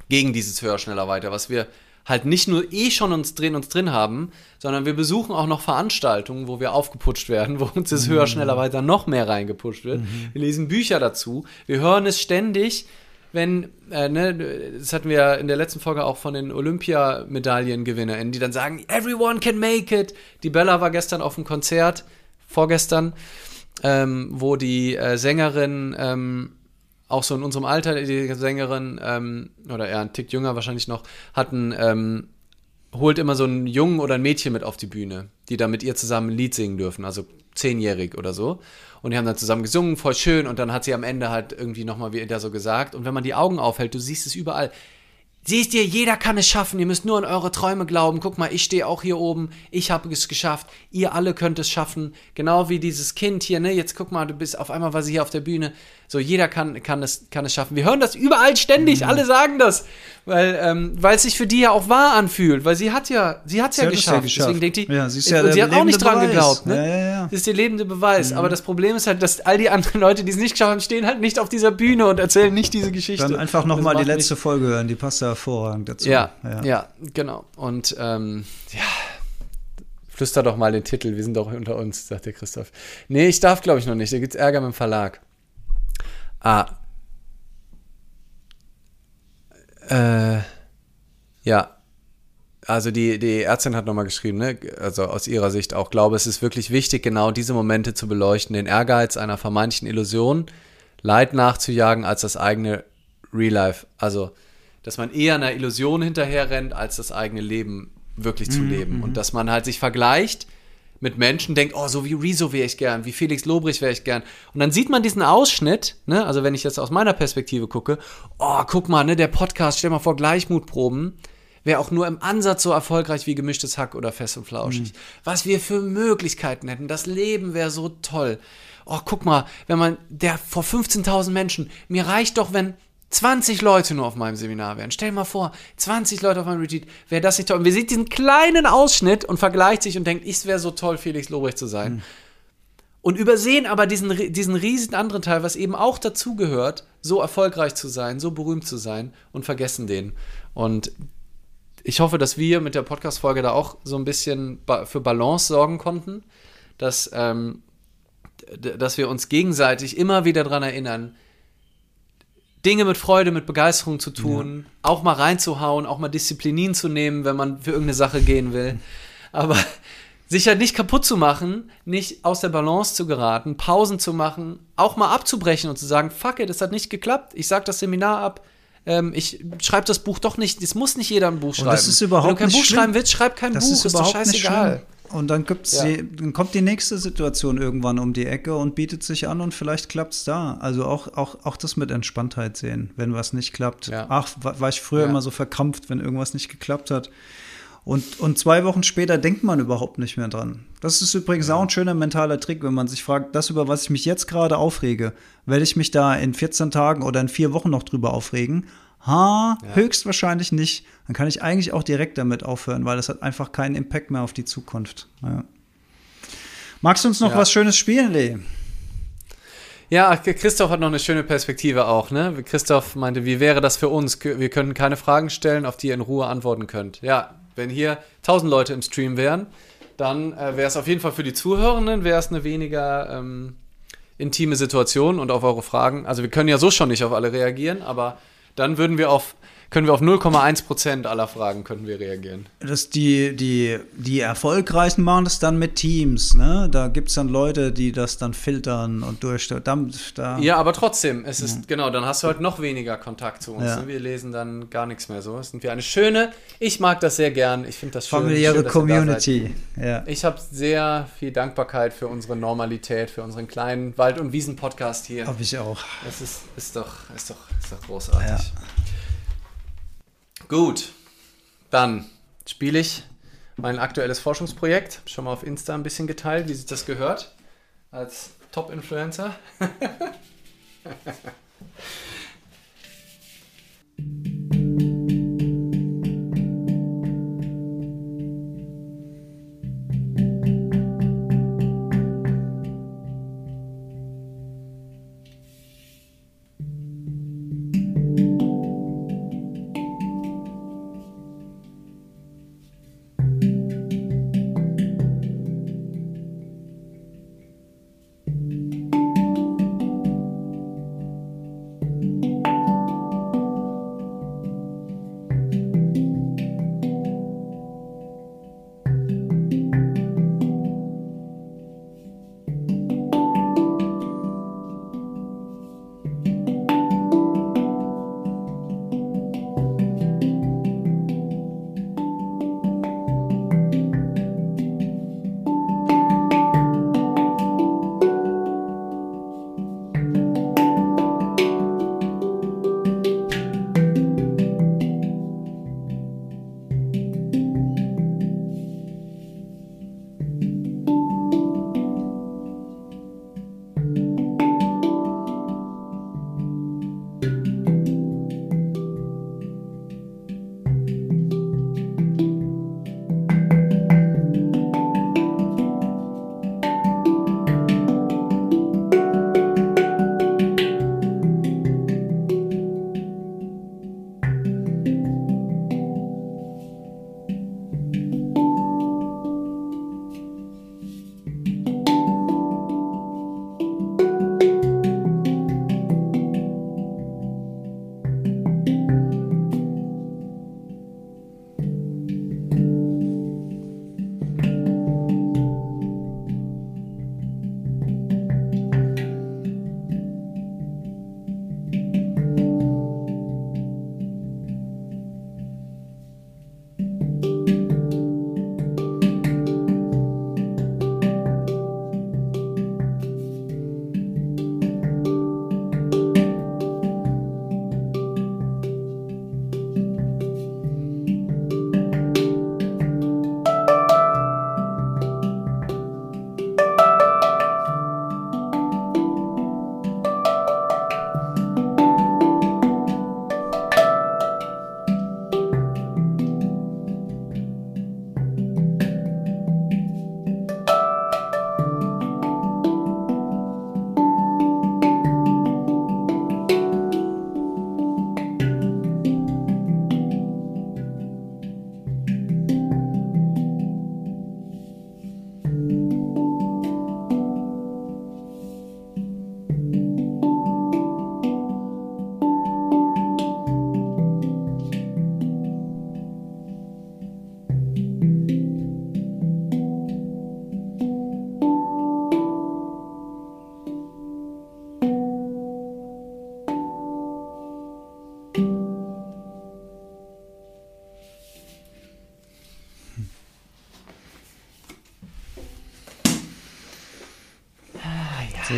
gegen dieses Höher, schneller, weiter, was wir halt nicht nur eh schon uns drin, uns drin haben, sondern wir besuchen auch noch Veranstaltungen, wo wir aufgeputscht werden, wo uns das mhm. höher, schneller, weiter noch mehr reingepusht wird. Mhm. Wir lesen Bücher dazu. Wir hören es ständig, wenn, äh, ne, das hatten wir in der letzten Folge auch von den OlympiamedaillengewinnerInnen, die dann sagen, everyone can make it. Die Bella war gestern auf dem Konzert, vorgestern, ähm, wo die äh, Sängerin ähm, auch so in unserem Alter, die Sängerin, ähm, oder eher ein Tick jünger wahrscheinlich noch, hatten, ähm, holt immer so einen Jungen oder ein Mädchen mit auf die Bühne, die da mit ihr zusammen ein Lied singen dürfen, also zehnjährig oder so. Und die haben dann zusammen gesungen, voll schön. Und dann hat sie am Ende halt irgendwie nochmal wieder so gesagt. Und wenn man die Augen aufhält, du siehst es überall. Siehst ihr, jeder kann es schaffen. Ihr müsst nur an eure Träume glauben. Guck mal, ich stehe auch hier oben. Ich habe es geschafft. Ihr alle könnt es schaffen. Genau wie dieses Kind hier, ne? Jetzt guck mal, du bist auf einmal war sie hier auf der Bühne. So, jeder kann, kann, es, kann es schaffen. Wir hören das überall ständig. Mhm. Alle sagen das. Weil, ähm, weil es sich für die ja auch wahr anfühlt. Weil sie hat ja, sie hat's sie ja, hat geschafft. ja geschafft. Deswegen denkt die, ja, sie, ist ja und sie hat auch nicht dran Beweis. geglaubt, ne? Ja, ja, ja. Das ist der lebende Beweis. Mhm. Aber das Problem ist halt, dass all die anderen Leute, die es nicht geschafft haben, stehen halt nicht auf dieser Bühne und erzählen nicht diese Geschichte. Dann einfach nochmal die letzte nicht. Folge hören. Die passt ja hervorragend dazu. Ja, ja, ja genau. Und, ähm, ja. Flüster doch mal den Titel, wir sind doch unter uns, sagt der Christoph. Nee, ich darf, glaube ich, noch nicht. Da gibt es Ärger mit dem Verlag. Ah. Äh, ja. Also die, die Ärztin hat nochmal geschrieben, ne? also aus ihrer Sicht auch, glaube, es ist wirklich wichtig, genau diese Momente zu beleuchten, den Ehrgeiz einer vermeintlichen Illusion, Leid nachzujagen als das eigene Real Life. Also, dass man eher einer Illusion hinterherrennt, als das eigene Leben wirklich zu mhm, leben. Und mhm. dass man halt sich vergleicht mit Menschen denkt, oh, so wie Rezo wäre ich gern, wie Felix Lobrecht wäre ich gern. Und dann sieht man diesen Ausschnitt, ne, also wenn ich jetzt aus meiner Perspektive gucke, oh, guck mal, ne, der Podcast, stell mal vor, Gleichmutproben, wäre auch nur im Ansatz so erfolgreich wie gemischtes Hack oder fest und flauschig. Mhm. Was wir für Möglichkeiten hätten, das Leben wäre so toll. Oh, guck mal, wenn man, der vor 15.000 Menschen, mir reicht doch, wenn 20 Leute nur auf meinem Seminar wären. Stell dir mal vor, 20 Leute auf meinem Retreat, wäre das nicht toll. Und wir sehen diesen kleinen Ausschnitt und vergleicht sich und denkt, es wäre so toll, Felix Lobrecht zu sein. Mhm. Und übersehen aber diesen, diesen riesen anderen Teil, was eben auch dazugehört, so erfolgreich zu sein, so berühmt zu sein und vergessen den. Und ich hoffe, dass wir mit der Podcast-Folge da auch so ein bisschen für Balance sorgen konnten, dass, ähm, dass wir uns gegenseitig immer wieder daran erinnern, Dinge mit Freude, mit Begeisterung zu tun, ja. auch mal reinzuhauen, auch mal Disziplinin zu nehmen, wenn man für irgendeine Sache gehen will. Aber sich halt nicht kaputt zu machen, nicht aus der Balance zu geraten, Pausen zu machen, auch mal abzubrechen und zu sagen, fuck it, es hat nicht geklappt, ich sag das Seminar ab, ähm, ich schreibe das Buch doch nicht, es muss nicht jeder ein Buch schreiben. Und das ist überhaupt Wenn du kein Buch schlimm. schreiben willst, schreib kein Das Buch, ist ist, doch scheißegal. Und dann, gibt's Ja. die, dann kommt die nächste Situation irgendwann um die Ecke und bietet sich an und vielleicht klappt es da. Also auch, auch, auch das mit Entspanntheit sehen, wenn was nicht klappt. Ja. Ach, war, war ich früher Ja. immer so verkrampft, wenn irgendwas nicht geklappt hat. Und, und zwei Wochen später denkt man überhaupt nicht mehr dran. Das ist übrigens auch ein schöner mentaler Trick, wenn man sich fragt, das, über was ich mich jetzt gerade aufrege, werde ich mich da in 14 Tagen oder in vier Wochen noch drüber aufregen? Ha, höchstwahrscheinlich nicht. Dann kann ich eigentlich auch direkt damit aufhören, weil das hat einfach keinen Impact mehr auf die Zukunft. Ja. Magst du uns noch Ja. was Schönes spielen, Lee? Ja, Christoph hat noch eine schöne Perspektive auch, ne? Christoph meinte, wie wäre das für uns? Wir können keine Fragen stellen, auf die ihr in Ruhe antworten könnt. Ja, wenn hier tausend Leute im Stream wären, dann äh, wäre es auf jeden Fall für die Zuhörenden, wäre es eine weniger ähm, intime Situation und auf eure Fragen. Also wir können ja so schon nicht auf alle reagieren, aber dann würden wir auf, können wir auf 0,1 Prozent aller Fragen könnten wir reagieren. Das die, die, die Erfolgreichen machen das dann mit Teams, ne? Da gibt es dann Leute, die das dann filtern und durch. Da, da, Ja, aber trotzdem, es ist, genau, dann hast du halt noch weniger Kontakt zu uns. Ja. Ne? Wir lesen dann gar nichts mehr so. Es sind wir eine schöne, ich mag das sehr gern, ich finde das schön. familiäre schön. Community. Ja. Ich habe sehr viel Dankbarkeit für unsere Normalität, für unseren kleinen Wald- und Wiesen-Podcast hier. Hab ich auch. Es ist, ist, doch, ist, doch, ist doch großartig. Ja. Gut, dann spiele ich mein aktuelles Forschungsprojekt. Schon mal auf Insta ein bisschen geteilt, wie sich das gehört. Als Top-Influencer.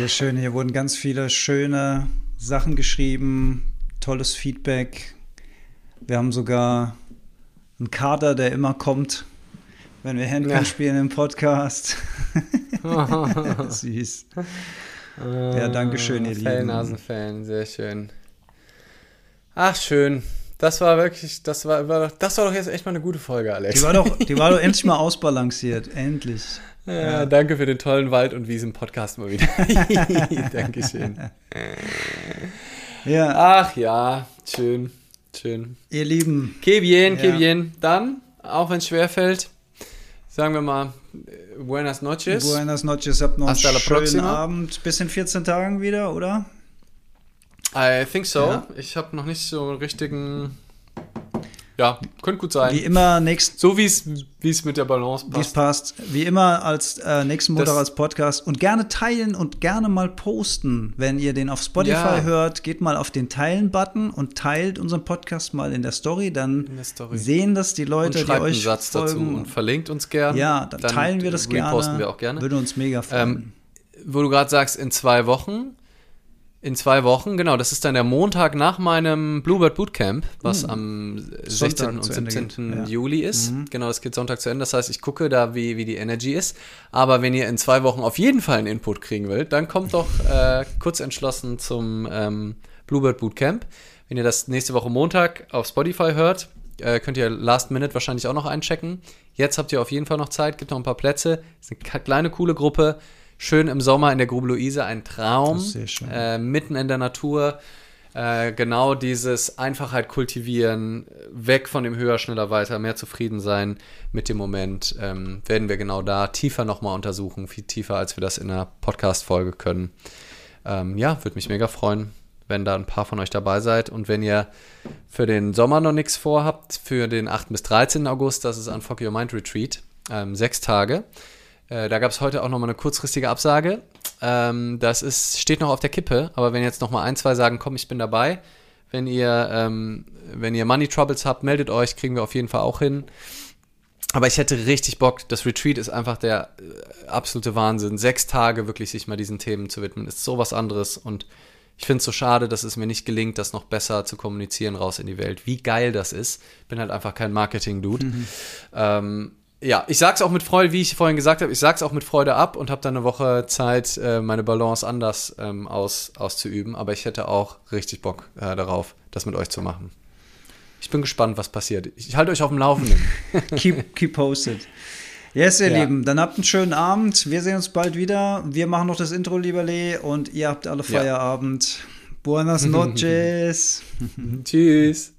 Sehr schön. Hier wurden ganz viele schöne Sachen geschrieben, tolles Feedback. Wir haben sogar einen Kader, der immer kommt, wenn wir Handball ja. spielen im Podcast. Süß. Ja, danke schön, ihr Fan, Lieben. Nasenfan, sehr schön. Ach, schön. Das war wirklich, das war, das war doch jetzt echt mal eine gute Folge, Alex. Die war doch, die war doch endlich mal ausbalanciert, endlich. Ja. Danke für den tollen Wald- und Wiesen-Podcast mal wieder. Dankeschön. Ja. Ach ja, schön, schön. Ihr Lieben. Kevien, ja. Kevien. Dann, auch wenn es schwerfällt, sagen wir mal, buenas noches. Buenas noches, habt noch Hasta einen schönen próxima. Abend. Bis in 14 Tagen wieder, oder? I think so. Ja. Ich habe noch nicht so einen richtigen. Ja, könnte gut sein. Wie immer nächst So wie es mit der Balance passt. Wie es passt. Wie immer als äh, nächsten Montag das als Podcast und gerne teilen und gerne mal posten, wenn ihr den auf Spotify ja. hört. Geht mal auf den Teilen-Button und teilt unseren Podcast mal in der Story. Dann Story. sehen das die Leute, die euch einen Satz folgen. dazu und verlinkt uns gerne. Ja, dann, dann teilen wir das gerne. Posten wir auch gerne. Würde uns mega freuen. Ähm, wo du gerade sagst, in zwei Wochen in zwei Wochen, genau. Das ist dann der Montag nach meinem Bluebird Bootcamp, was mhm. am 16. und 17. Ja. Juli ist. Mhm. Genau, das geht Sonntag zu Ende. Das heißt, ich gucke da, wie, wie die Energy ist. Aber wenn ihr in zwei Wochen auf jeden Fall einen Input kriegen wollt, dann kommt doch äh, kurz entschlossen zum ähm, Bluebird Bootcamp. Wenn ihr das nächste Woche Montag auf Spotify hört, äh, könnt ihr Last Minute wahrscheinlich auch noch einchecken. Jetzt habt ihr auf jeden Fall noch Zeit, gibt noch ein paar Plätze. ist eine kleine, coole Gruppe schön im Sommer in der Grube Luise, ein Traum. Äh, mitten in der Natur. Äh, genau dieses Einfachheit kultivieren, weg von dem höher, schneller, weiter, mehr zufrieden sein mit dem Moment, ähm, werden wir genau da tiefer nochmal untersuchen, viel tiefer, als wir das in einer Podcast-Folge können. Ähm, ja, würde mich mega freuen, wenn da ein paar von euch dabei seid. Und wenn ihr für den Sommer noch nichts vorhabt, für den 8. bis 13. August, das ist ein Fuck Your Mind Retreat, ähm, sechs Tage. Äh, da gab es heute auch nochmal eine kurzfristige Absage. Ähm, das ist, steht noch auf der Kippe, aber wenn jetzt nochmal ein, zwei sagen, komm, ich bin dabei, wenn ihr, ähm, wenn ihr Money Troubles habt, meldet euch, kriegen wir auf jeden Fall auch hin. Aber ich hätte richtig Bock. Das Retreat ist einfach der äh, absolute Wahnsinn. Sechs Tage wirklich sich mal diesen Themen zu widmen, ist so was anderes. Und ich finde es so schade, dass es mir nicht gelingt, das noch besser zu kommunizieren raus in die Welt. Wie geil das ist. Ich bin halt einfach kein Marketing-Dude. Mhm. Ähm, ja, ich sag's auch mit Freude, wie ich vorhin gesagt habe, ich sag's auch mit Freude ab und habe dann eine Woche Zeit, äh, meine Balance anders ähm, aus, auszuüben. Aber ich hätte auch richtig Bock äh, darauf, das mit euch zu machen. Ich bin gespannt, was passiert. Ich, ich halte euch auf dem Laufenden. keep, keep posted. Yes, ihr ja. Lieben, dann habt einen schönen Abend. Wir sehen uns bald wieder. Wir machen noch das Intro, lieber Lee, und ihr habt alle Feierabend. Ja. Buenas noches. Tschüss.